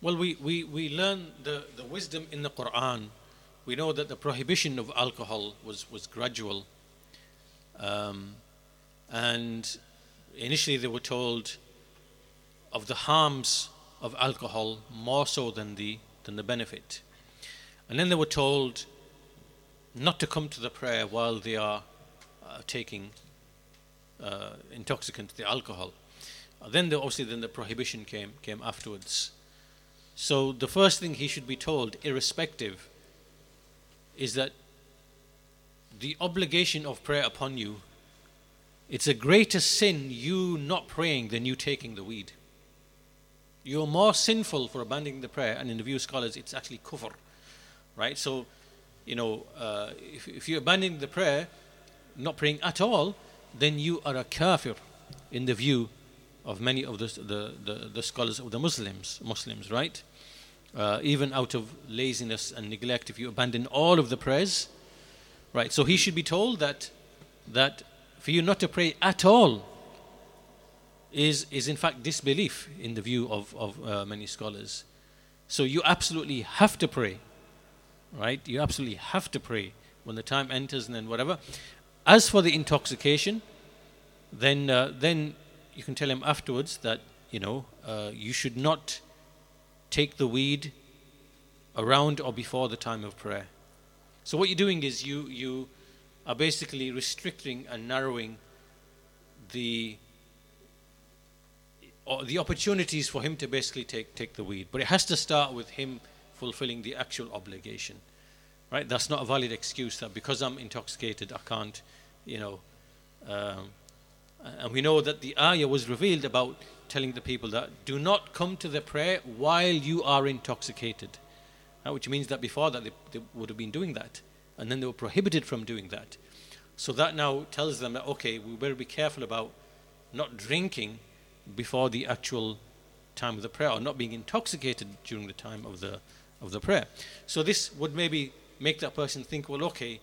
[SPEAKER 1] Well, we, we, we learn the, the wisdom in the Quran. We know that the prohibition of alcohol was, was gradual. Um, and initially they were told of the harms of alcohol more so than the, than the benefit. And then they were told not to come to the prayer while they are uh, taking uh, intoxicant, the alcohol. Uh, then the, obviously then the prohibition came, came afterwards. So the first thing he should be told, irrespective, is that the obligation of prayer upon you, it's a greater sin you not praying than you taking the weed. You're more sinful for abandoning the prayer, and in the view of scholars, it's actually kufr. Right? So, you know, uh, if, if you're abandoning the prayer, not praying at all, then you are a kafir in the view of many of the, the, the, the scholars of the Muslims, Muslims, right? Uh, even out of laziness and neglect, if you abandon all of the prayers, right? So he should be told that that for you not to pray at all is is in fact disbelief in the view of of uh, many scholars. So you absolutely have to pray, right? You absolutely have to pray when the time enters and then whatever. As for the intoxication, then uh, then you can tell him afterwards that you know uh, you should not take the weed around or before the time of prayer. So what you're doing is you you are basically restricting and narrowing the the opportunities for him to basically take take the weed. But it has to start with him fulfilling the actual obligation. Right? That's not a valid excuse that because I'm intoxicated I can't, you know. Um, and we know that the ayah was revealed about telling the people that do not come to the prayer while you are intoxicated. Uh, which means that before that they, they would have been doing that. And then they were prohibited from doing that. So that now tells them that, okay, we better be careful about not drinking before the actual time of the prayer or not being intoxicated during the time of the of the prayer. So this would maybe make that person think, well, okay,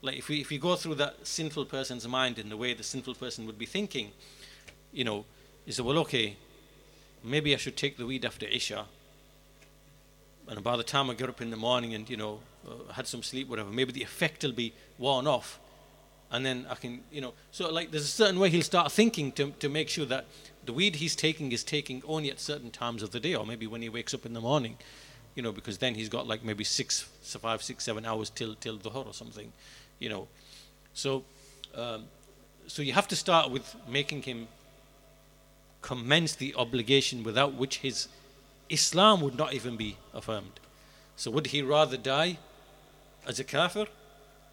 [SPEAKER 1] like if we if we go through that sinful person's mind in the way the sinful person would be thinking, you know, is said, well, okay, maybe I should take the weed after Isha. And by the time I get up in the morning and you know uh, had some sleep, whatever, maybe the effect will be worn off, and then I can, you know, so like there's a certain way he'll start thinking to to make sure that the weed he's taking is taking only at certain times of the day, or maybe when he wakes up in the morning, you know, because then he's got like maybe six, five, six, seven hours till till dhuhr or something, you know. So, um, so you have to start with making him commence the obligation without which his Islam would not even be affirmed. So, would he rather die as a kafir,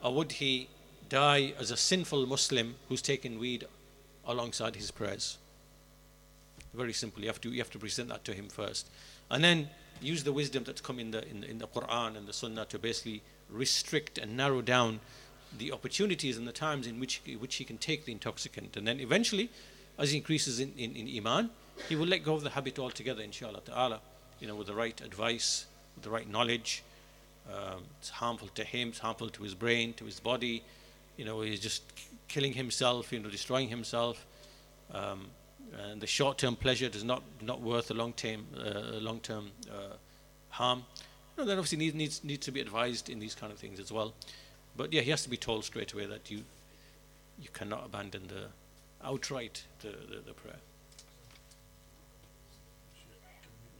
[SPEAKER 1] or would he die as a sinful Muslim who's taken weed alongside his prayers? Very simple. You have to you have to present that to him first, and then use the wisdom that's come in the in the, in the Quran and the Sunnah to basically restrict and narrow down the opportunities and the times in which which he can take the intoxicant, and then eventually, as he increases in, in, in iman, he will let go of the habit altogether. Inshallah Taala, you know, with the right advice, with the right knowledge. Um, it's harmful to him. It's harmful to his brain, to his body. You know, he's just killing himself. You know, destroying himself. Um, and the short-term pleasure is not not worth the long-term uh, long-term uh, harm. You know, that obviously needs, needs needs to be advised in these kind of things as well. But yeah, he has to be told straight away that you you cannot abandon the outright the, the, the prayer.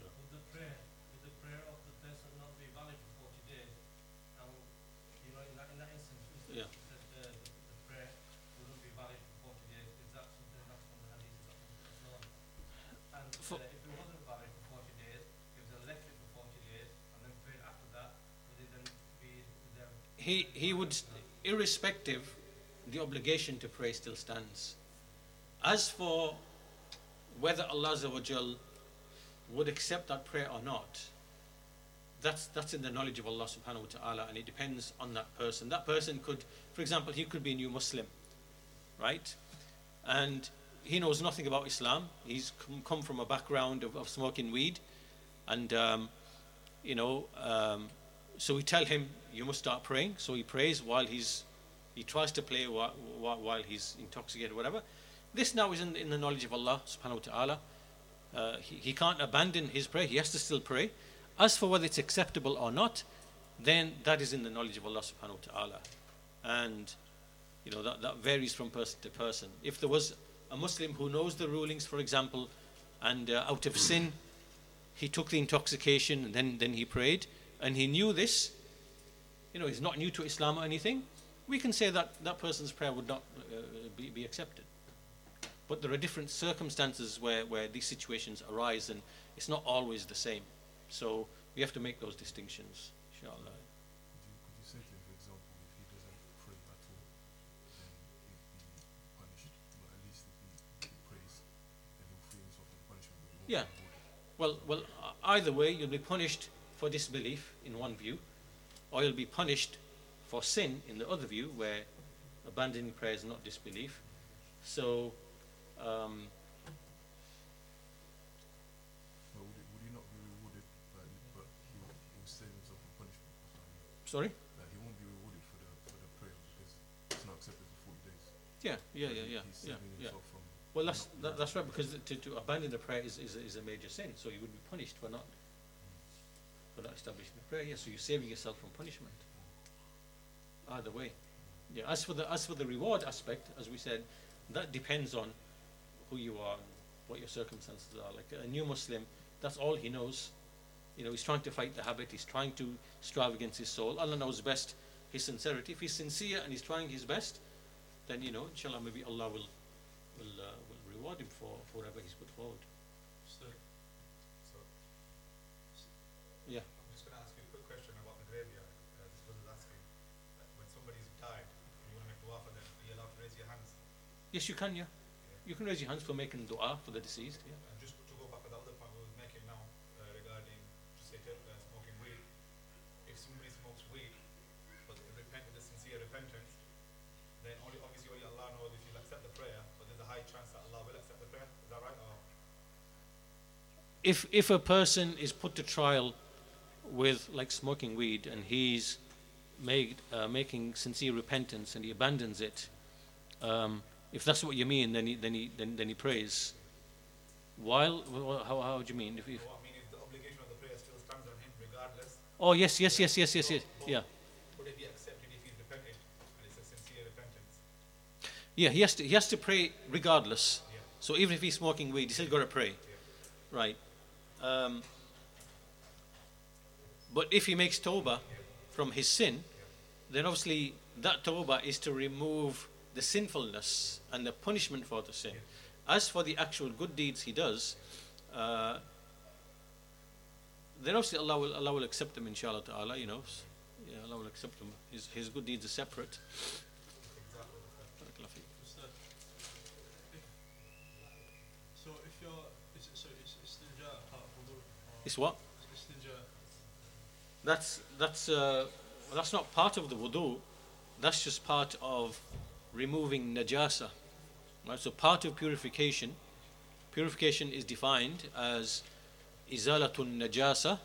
[SPEAKER 3] Would the prayer, would the prayer of the person not be valid for 40 days? And, you know, in that, in that
[SPEAKER 1] Yeah.
[SPEAKER 3] the, the, the prayer wouldn't be valid for 40 days. Is that something that's from the hadith? Is that something that's known? And if it wasn't valid for 40 days, if they left for 40 days and then prayed after that, would it then be there?
[SPEAKER 1] He he would, irrespective, the obligation to pray still stands. As for whether Allah would accept that prayer or not, that's that's in the knowledge of Allah subhanahu wa ta'ala and it depends on that person. That person could, for example, he could be a new Muslim, right? And he knows nothing about Islam. He's come, from a background of, of smoking weed and um, you know, um, so we tell him you must start praying. So he prays while he's he tries to play while, while he's intoxicated, whatever. This now is in, in the knowledge of Allah subhanahu wa ta'ala. Uh, he, he can't abandon his prayer, he has to still pray. As for whether it's acceptable or not, then that is in the knowledge of Allah subhanahu wa ta'ala. And you know that, that varies from person to person. If there was a Muslim who knows the rulings, for example, and uh, out of sin he took the intoxication and then, then he prayed, and he knew this, you know, he's not new to Islam or anything, we can say that that person's prayer would not uh, be, be accepted. But there are different circumstances where, where these situations arise, and it's not always the same. So we have to make those distinctions, inshallah.
[SPEAKER 5] Could you, could you say to him, for example, if he doesn't pray at all, then he'd be punished? But at least if he, he prays, then he'll free himself from punishment. But he won't
[SPEAKER 1] Yeah. Well, well, either way, you'll be punished for disbelief in one view, or you'll be punished for sin in the other view, where abandoning prayer is not disbelief. So, um,
[SPEAKER 5] would, it, would he not be rewarded? But, but he will, he will save himself from punishment. That's what I mean.
[SPEAKER 1] sorry.
[SPEAKER 5] That he won't be rewarded for the for the prayer because it's not accepted for 40 days.
[SPEAKER 1] Yeah, yeah, yeah, yeah,
[SPEAKER 5] He's
[SPEAKER 1] yeah,
[SPEAKER 5] saving
[SPEAKER 1] yeah.
[SPEAKER 5] himself from.
[SPEAKER 1] Well, that's
[SPEAKER 5] not-
[SPEAKER 1] that, that's right because to, to abandon the prayer is, is, a, is a major sin. So you would be punished for not for not establishing the prayer. Yes, so you're saving yourself from punishment. Either way. Yeah, as for the as for the reward aspect, as we said, that depends on who you are and what your circumstances are. Like a new Muslim, that's all he knows. You know, he's trying to fight the habit. He's trying to strive against his soul. Allah knows best his sincerity. If he's sincere and he's trying his best, then you know, inshallah, maybe Allah will will uh, will reward him for, for whatever he's put forward.
[SPEAKER 6] So,
[SPEAKER 2] So,
[SPEAKER 1] Yeah.
[SPEAKER 2] I'm just going to ask you a quick question about the graveyard. Uh, this was asking that when somebody's died and you want to make dua for them, are you allowed to raise your hands?
[SPEAKER 1] Yes, you can. Yeah, you can raise your hands for making du'a for the deceased. Yeah.
[SPEAKER 2] Just to go back to the other point we was making now uh, regarding, just say, uh, smoking weed. If somebody smokes weed, but they repent with a sincere repentance, then only obviously only Allah knows if He'll accept the prayer. But there's a high chance that Allah will accept the prayer. Is that right? Or
[SPEAKER 1] if if a person is put to trial with like smoking weed and he's made uh, making sincere repentance and he abandons it, um, if that's what you mean, then he then he then, then he prays. While wh- wh- how how do you mean? If, if,
[SPEAKER 2] what I mean is the obligation of the prayer still stands on him regardless.
[SPEAKER 1] oh yes yes yes yes yes yes yeah
[SPEAKER 2] Would it be accepted if he's repented and it's a sincere repentance?
[SPEAKER 1] yeah he has to he has to pray regardless.
[SPEAKER 2] Yeah.
[SPEAKER 1] So even if he's smoking weed, he's still got to pray, right? Um, but if he makes tawbah from his sin, then obviously that tawbah is to remove the sinfulness and the punishment for the sin. As for the actual good deeds he does, uh, then obviously Allah will Allah will accept them inshallah ta'ala, you know. Yeah, Allah will accept them. His his good deeds are separate.
[SPEAKER 2] Exactly.
[SPEAKER 1] Barakallah feek.
[SPEAKER 6] Just, if, so if you're, is it, so is istinja part of wudu? or
[SPEAKER 1] It's what? That's that's uh, that's not part of the wudu. That's just part of removing najasa. Right? So part of purification, purification is defined as izalatun najasa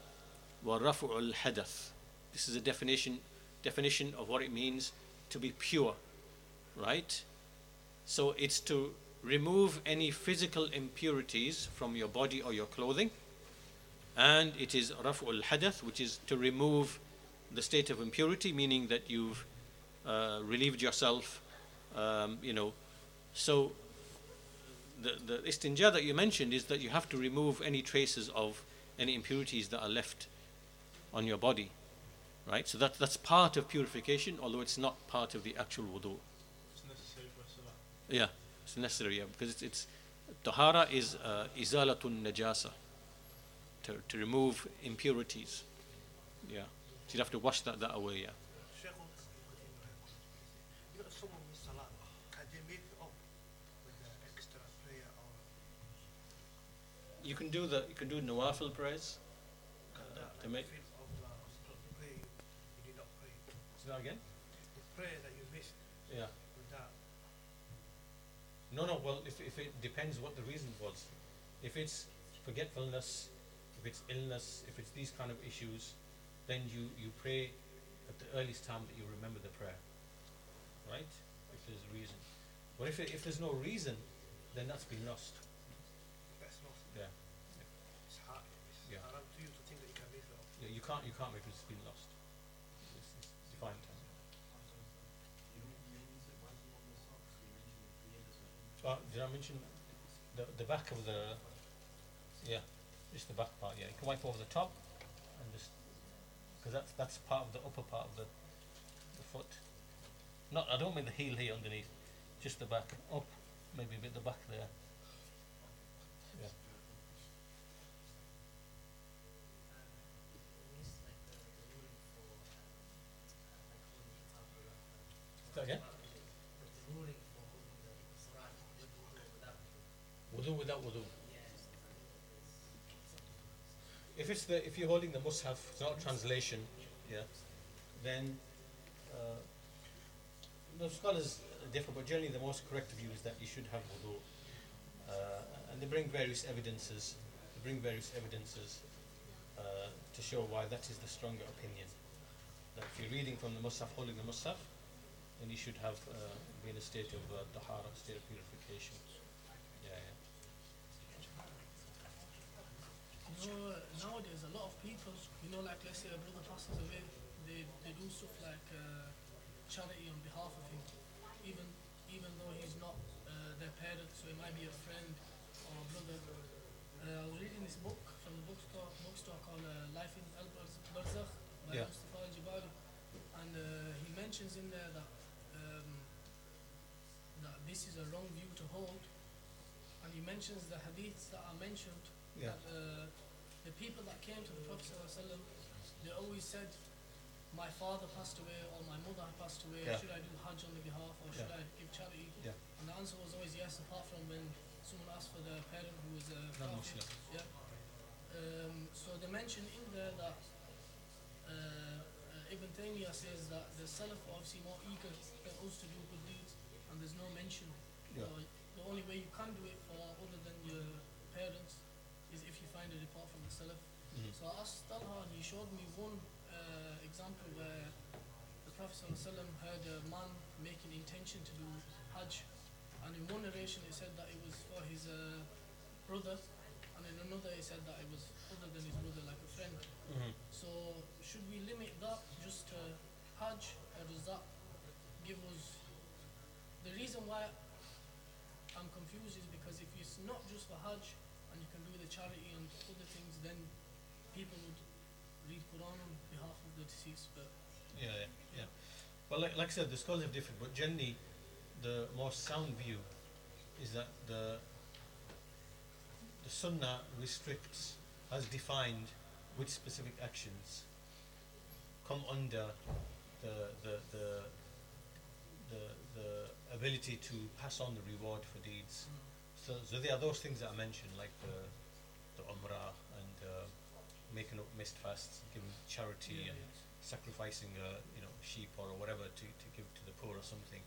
[SPEAKER 1] wa raf'ul hadath. This is a definition definition of what it means to be pure, right? So it's to remove any physical impurities from your body or your clothing and it is raf'ul hadath which is to remove the state of impurity meaning that you've uh, relieved yourself um, you know so the, the istinja that you mentioned is that you have to remove any traces of any impurities that are left on your body right? So that, that's part of purification although it's not part of the actual wudu.
[SPEAKER 6] It's necessary for salah.
[SPEAKER 1] yeah it's necessary yeah, because it's, it's tahara is uh, izalatun najasa to, to remove impurities yeah. So you have to wash that, that away yeah
[SPEAKER 3] Sheikh, you know, someone with salah, can they make it up with the extra prayer or
[SPEAKER 1] you can do the you can do nawafil prayers Uh, to make-
[SPEAKER 3] feel of the pray, you did not pray.
[SPEAKER 1] say that again?
[SPEAKER 3] The prayer that you missed.
[SPEAKER 1] Yeah. No no well if, if it depends what the reason was. If it's forgetfulness if it's illness if it's these kind of issues then you you pray at the earliest time that you remember the prayer. Right? If there's a reason. But if, it, if there's no reason then that's been lost
[SPEAKER 3] that's not,
[SPEAKER 1] yeah
[SPEAKER 3] it's hard. It's
[SPEAKER 1] Yeah.
[SPEAKER 3] haram to you to think that you can make it up.
[SPEAKER 1] Yeah, you can't you can't make it it's been lost. It's, it's defined. Uh, did I mention the the back of the yeah, just the back part, yeah. You can wipe over the top and just because that's that's part of the upper part of the the foot. Not I don't mean the heel here underneath, just the back up, maybe a bit the back there. Yeah. Is that again? Wudu without wudu. If it's the if you're holding the mushaf, it's not a translation, yeah, then uh, the scholars differ, but generally the most correct view is that you should have wudu. Uh, and they bring various evidences. They bring various evidences uh, to show why that is the stronger opinion. That if you're reading from the mushaf, holding the mushaf, then you should have uh, in a state of uh, tahara, state of purification. Yeah, yeah.
[SPEAKER 7] You know, uh, nowadays a lot of people, you know, like let's say a brother passes away, they, they do stuff like uh, charity on behalf of him, even even though he's not uh, their parent, so it might be a friend or a brother. Uh, I was reading this book from the bookstore, bookstore called uh, Life in Al Barzakh by
[SPEAKER 8] Yeah.
[SPEAKER 7] Mustafa Al Jibali, and uh, he mentions in there that um, that this is a wrong view to hold, and he mentions the hadiths that are mentioned
[SPEAKER 8] Yeah.
[SPEAKER 7] that uh, the people that came to the Prophet ﷺ, they always said, my father passed away or my mother had passed away,
[SPEAKER 8] Yeah.
[SPEAKER 7] should I do Hajj on the behalf or should
[SPEAKER 8] Yeah.
[SPEAKER 7] I give charity?
[SPEAKER 8] Yeah.
[SPEAKER 7] And the answer was always yes, apart from when someone asked for the parent who was a
[SPEAKER 8] Non-Muslim.
[SPEAKER 7] Yeah. Um, so they mention in there that uh, uh, Ibn Taymiyyah says that the Salaf are obviously more eager than us to do good deeds and there's no mention.
[SPEAKER 8] Yeah.
[SPEAKER 7] Uh, the only way you can do it for other than your parents is if you find a report from the Salaf.
[SPEAKER 8] Mhm.
[SPEAKER 7] So I asked Talha and he showed me one uh, example where the Prophet ﷺ heard a man making intention to do Hajj and in one narration he said that it was for his uh, brother and in another he said that it was other than his brother like a friend.
[SPEAKER 8] Mhm.
[SPEAKER 7] So should we limit that just to Hajj or does that give us the reason why I'm confused is because if it's not just for Hajj and you can do the charity and other things then people would read Quran on behalf of the deceased but
[SPEAKER 1] Yeah, yeah, yeah. Well, like, like I said, the scholars have different, but generally, the more sound view is that the the Sunnah restricts, has defined which specific actions come under the the the the, the ability to pass on the reward for deeds. Mm. So, so there are those things that I mentioned, like the the umrah and uh, making up missed fasts, giving charity and sacrificing a you know sheep or whatever to, to give to the poor or something.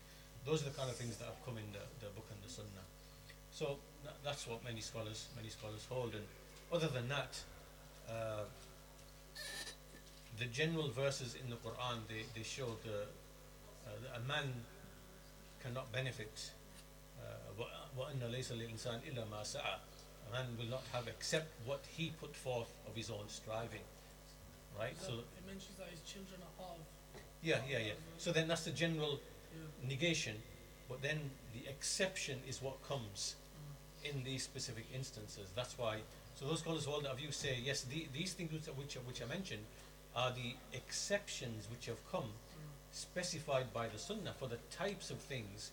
[SPEAKER 1] Those are the kind of things that have come in the, the book and the sunnah. So tha- that's what many scholars many scholars hold. And other than that, uh, the general verses in the Quran they, they show the uh, that a man cannot benefit. Man will not have except what he put forth of his own striving. Right?
[SPEAKER 7] Is
[SPEAKER 1] So
[SPEAKER 7] it mentions that his children are of
[SPEAKER 1] yeah, yeah, yeah. So then that's the general
[SPEAKER 7] yeah.
[SPEAKER 1] negation, but then the exception is what comes
[SPEAKER 7] Mm.
[SPEAKER 1] in these specific instances. That's why. So those scholars hold that view say yes, the, these things which, which, which I mentioned are the exceptions which have come
[SPEAKER 7] Mm.
[SPEAKER 1] specified by the Sunnah for the types of things.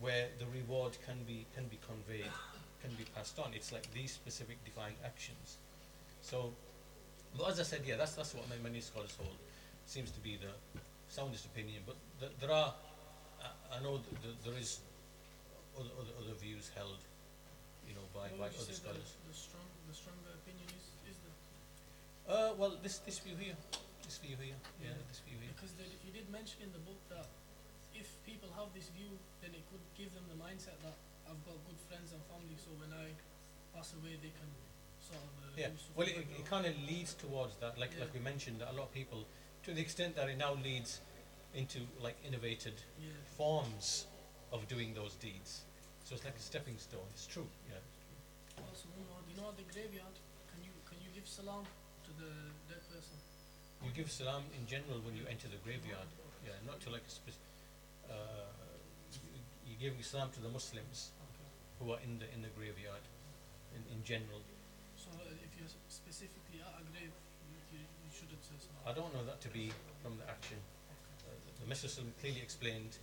[SPEAKER 1] Where the reward can be can be conveyed, can be passed on. It's like these specific defined actions. So, but as I said, yeah, that's that's what many, scholars hold. Seems to be the soundest opinion. But th- there are, I, I know th- th- there is other, other other views held, you know, by by
[SPEAKER 7] What
[SPEAKER 1] other scholars.
[SPEAKER 7] The, the strong, the stronger opinion is, is the
[SPEAKER 1] Uh, well, this this view here, this view here, yeah,
[SPEAKER 7] Yeah.
[SPEAKER 1] this view here.
[SPEAKER 7] because he did mention in the book that if people have this view, then it could give them the mindset that I've got good friends and family, so when I pass away, they can sort of uh,
[SPEAKER 1] Yeah, well, it, it kind of leads towards that, like like we mentioned, that a lot of people, to the extent that it now leads into like innovated
[SPEAKER 7] yeah.
[SPEAKER 1] forms of doing those deeds. So it's like a stepping stone. It's true. Yeah.
[SPEAKER 7] Also, you know, the graveyard, can you can you give salam to the dead person?
[SPEAKER 1] You give salam in general when you enter the graveyard. Yeah, not to like a spec- uh, you- give salam to the Muslims who are in the in the graveyard, in, in general.
[SPEAKER 7] So uh, if you're specifically at a grave, you, you, shouldn't say salam.
[SPEAKER 1] I don't know that to be from the action. Uh, the Messenger clearly explained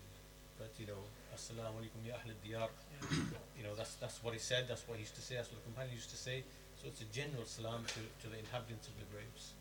[SPEAKER 1] that you know, Assalamu alaikum ya ahl diyar. You know, that's that's what he said. That's what he used to say. That's what the companion used to say. So it's a general salam to, to the inhabitants of the graves.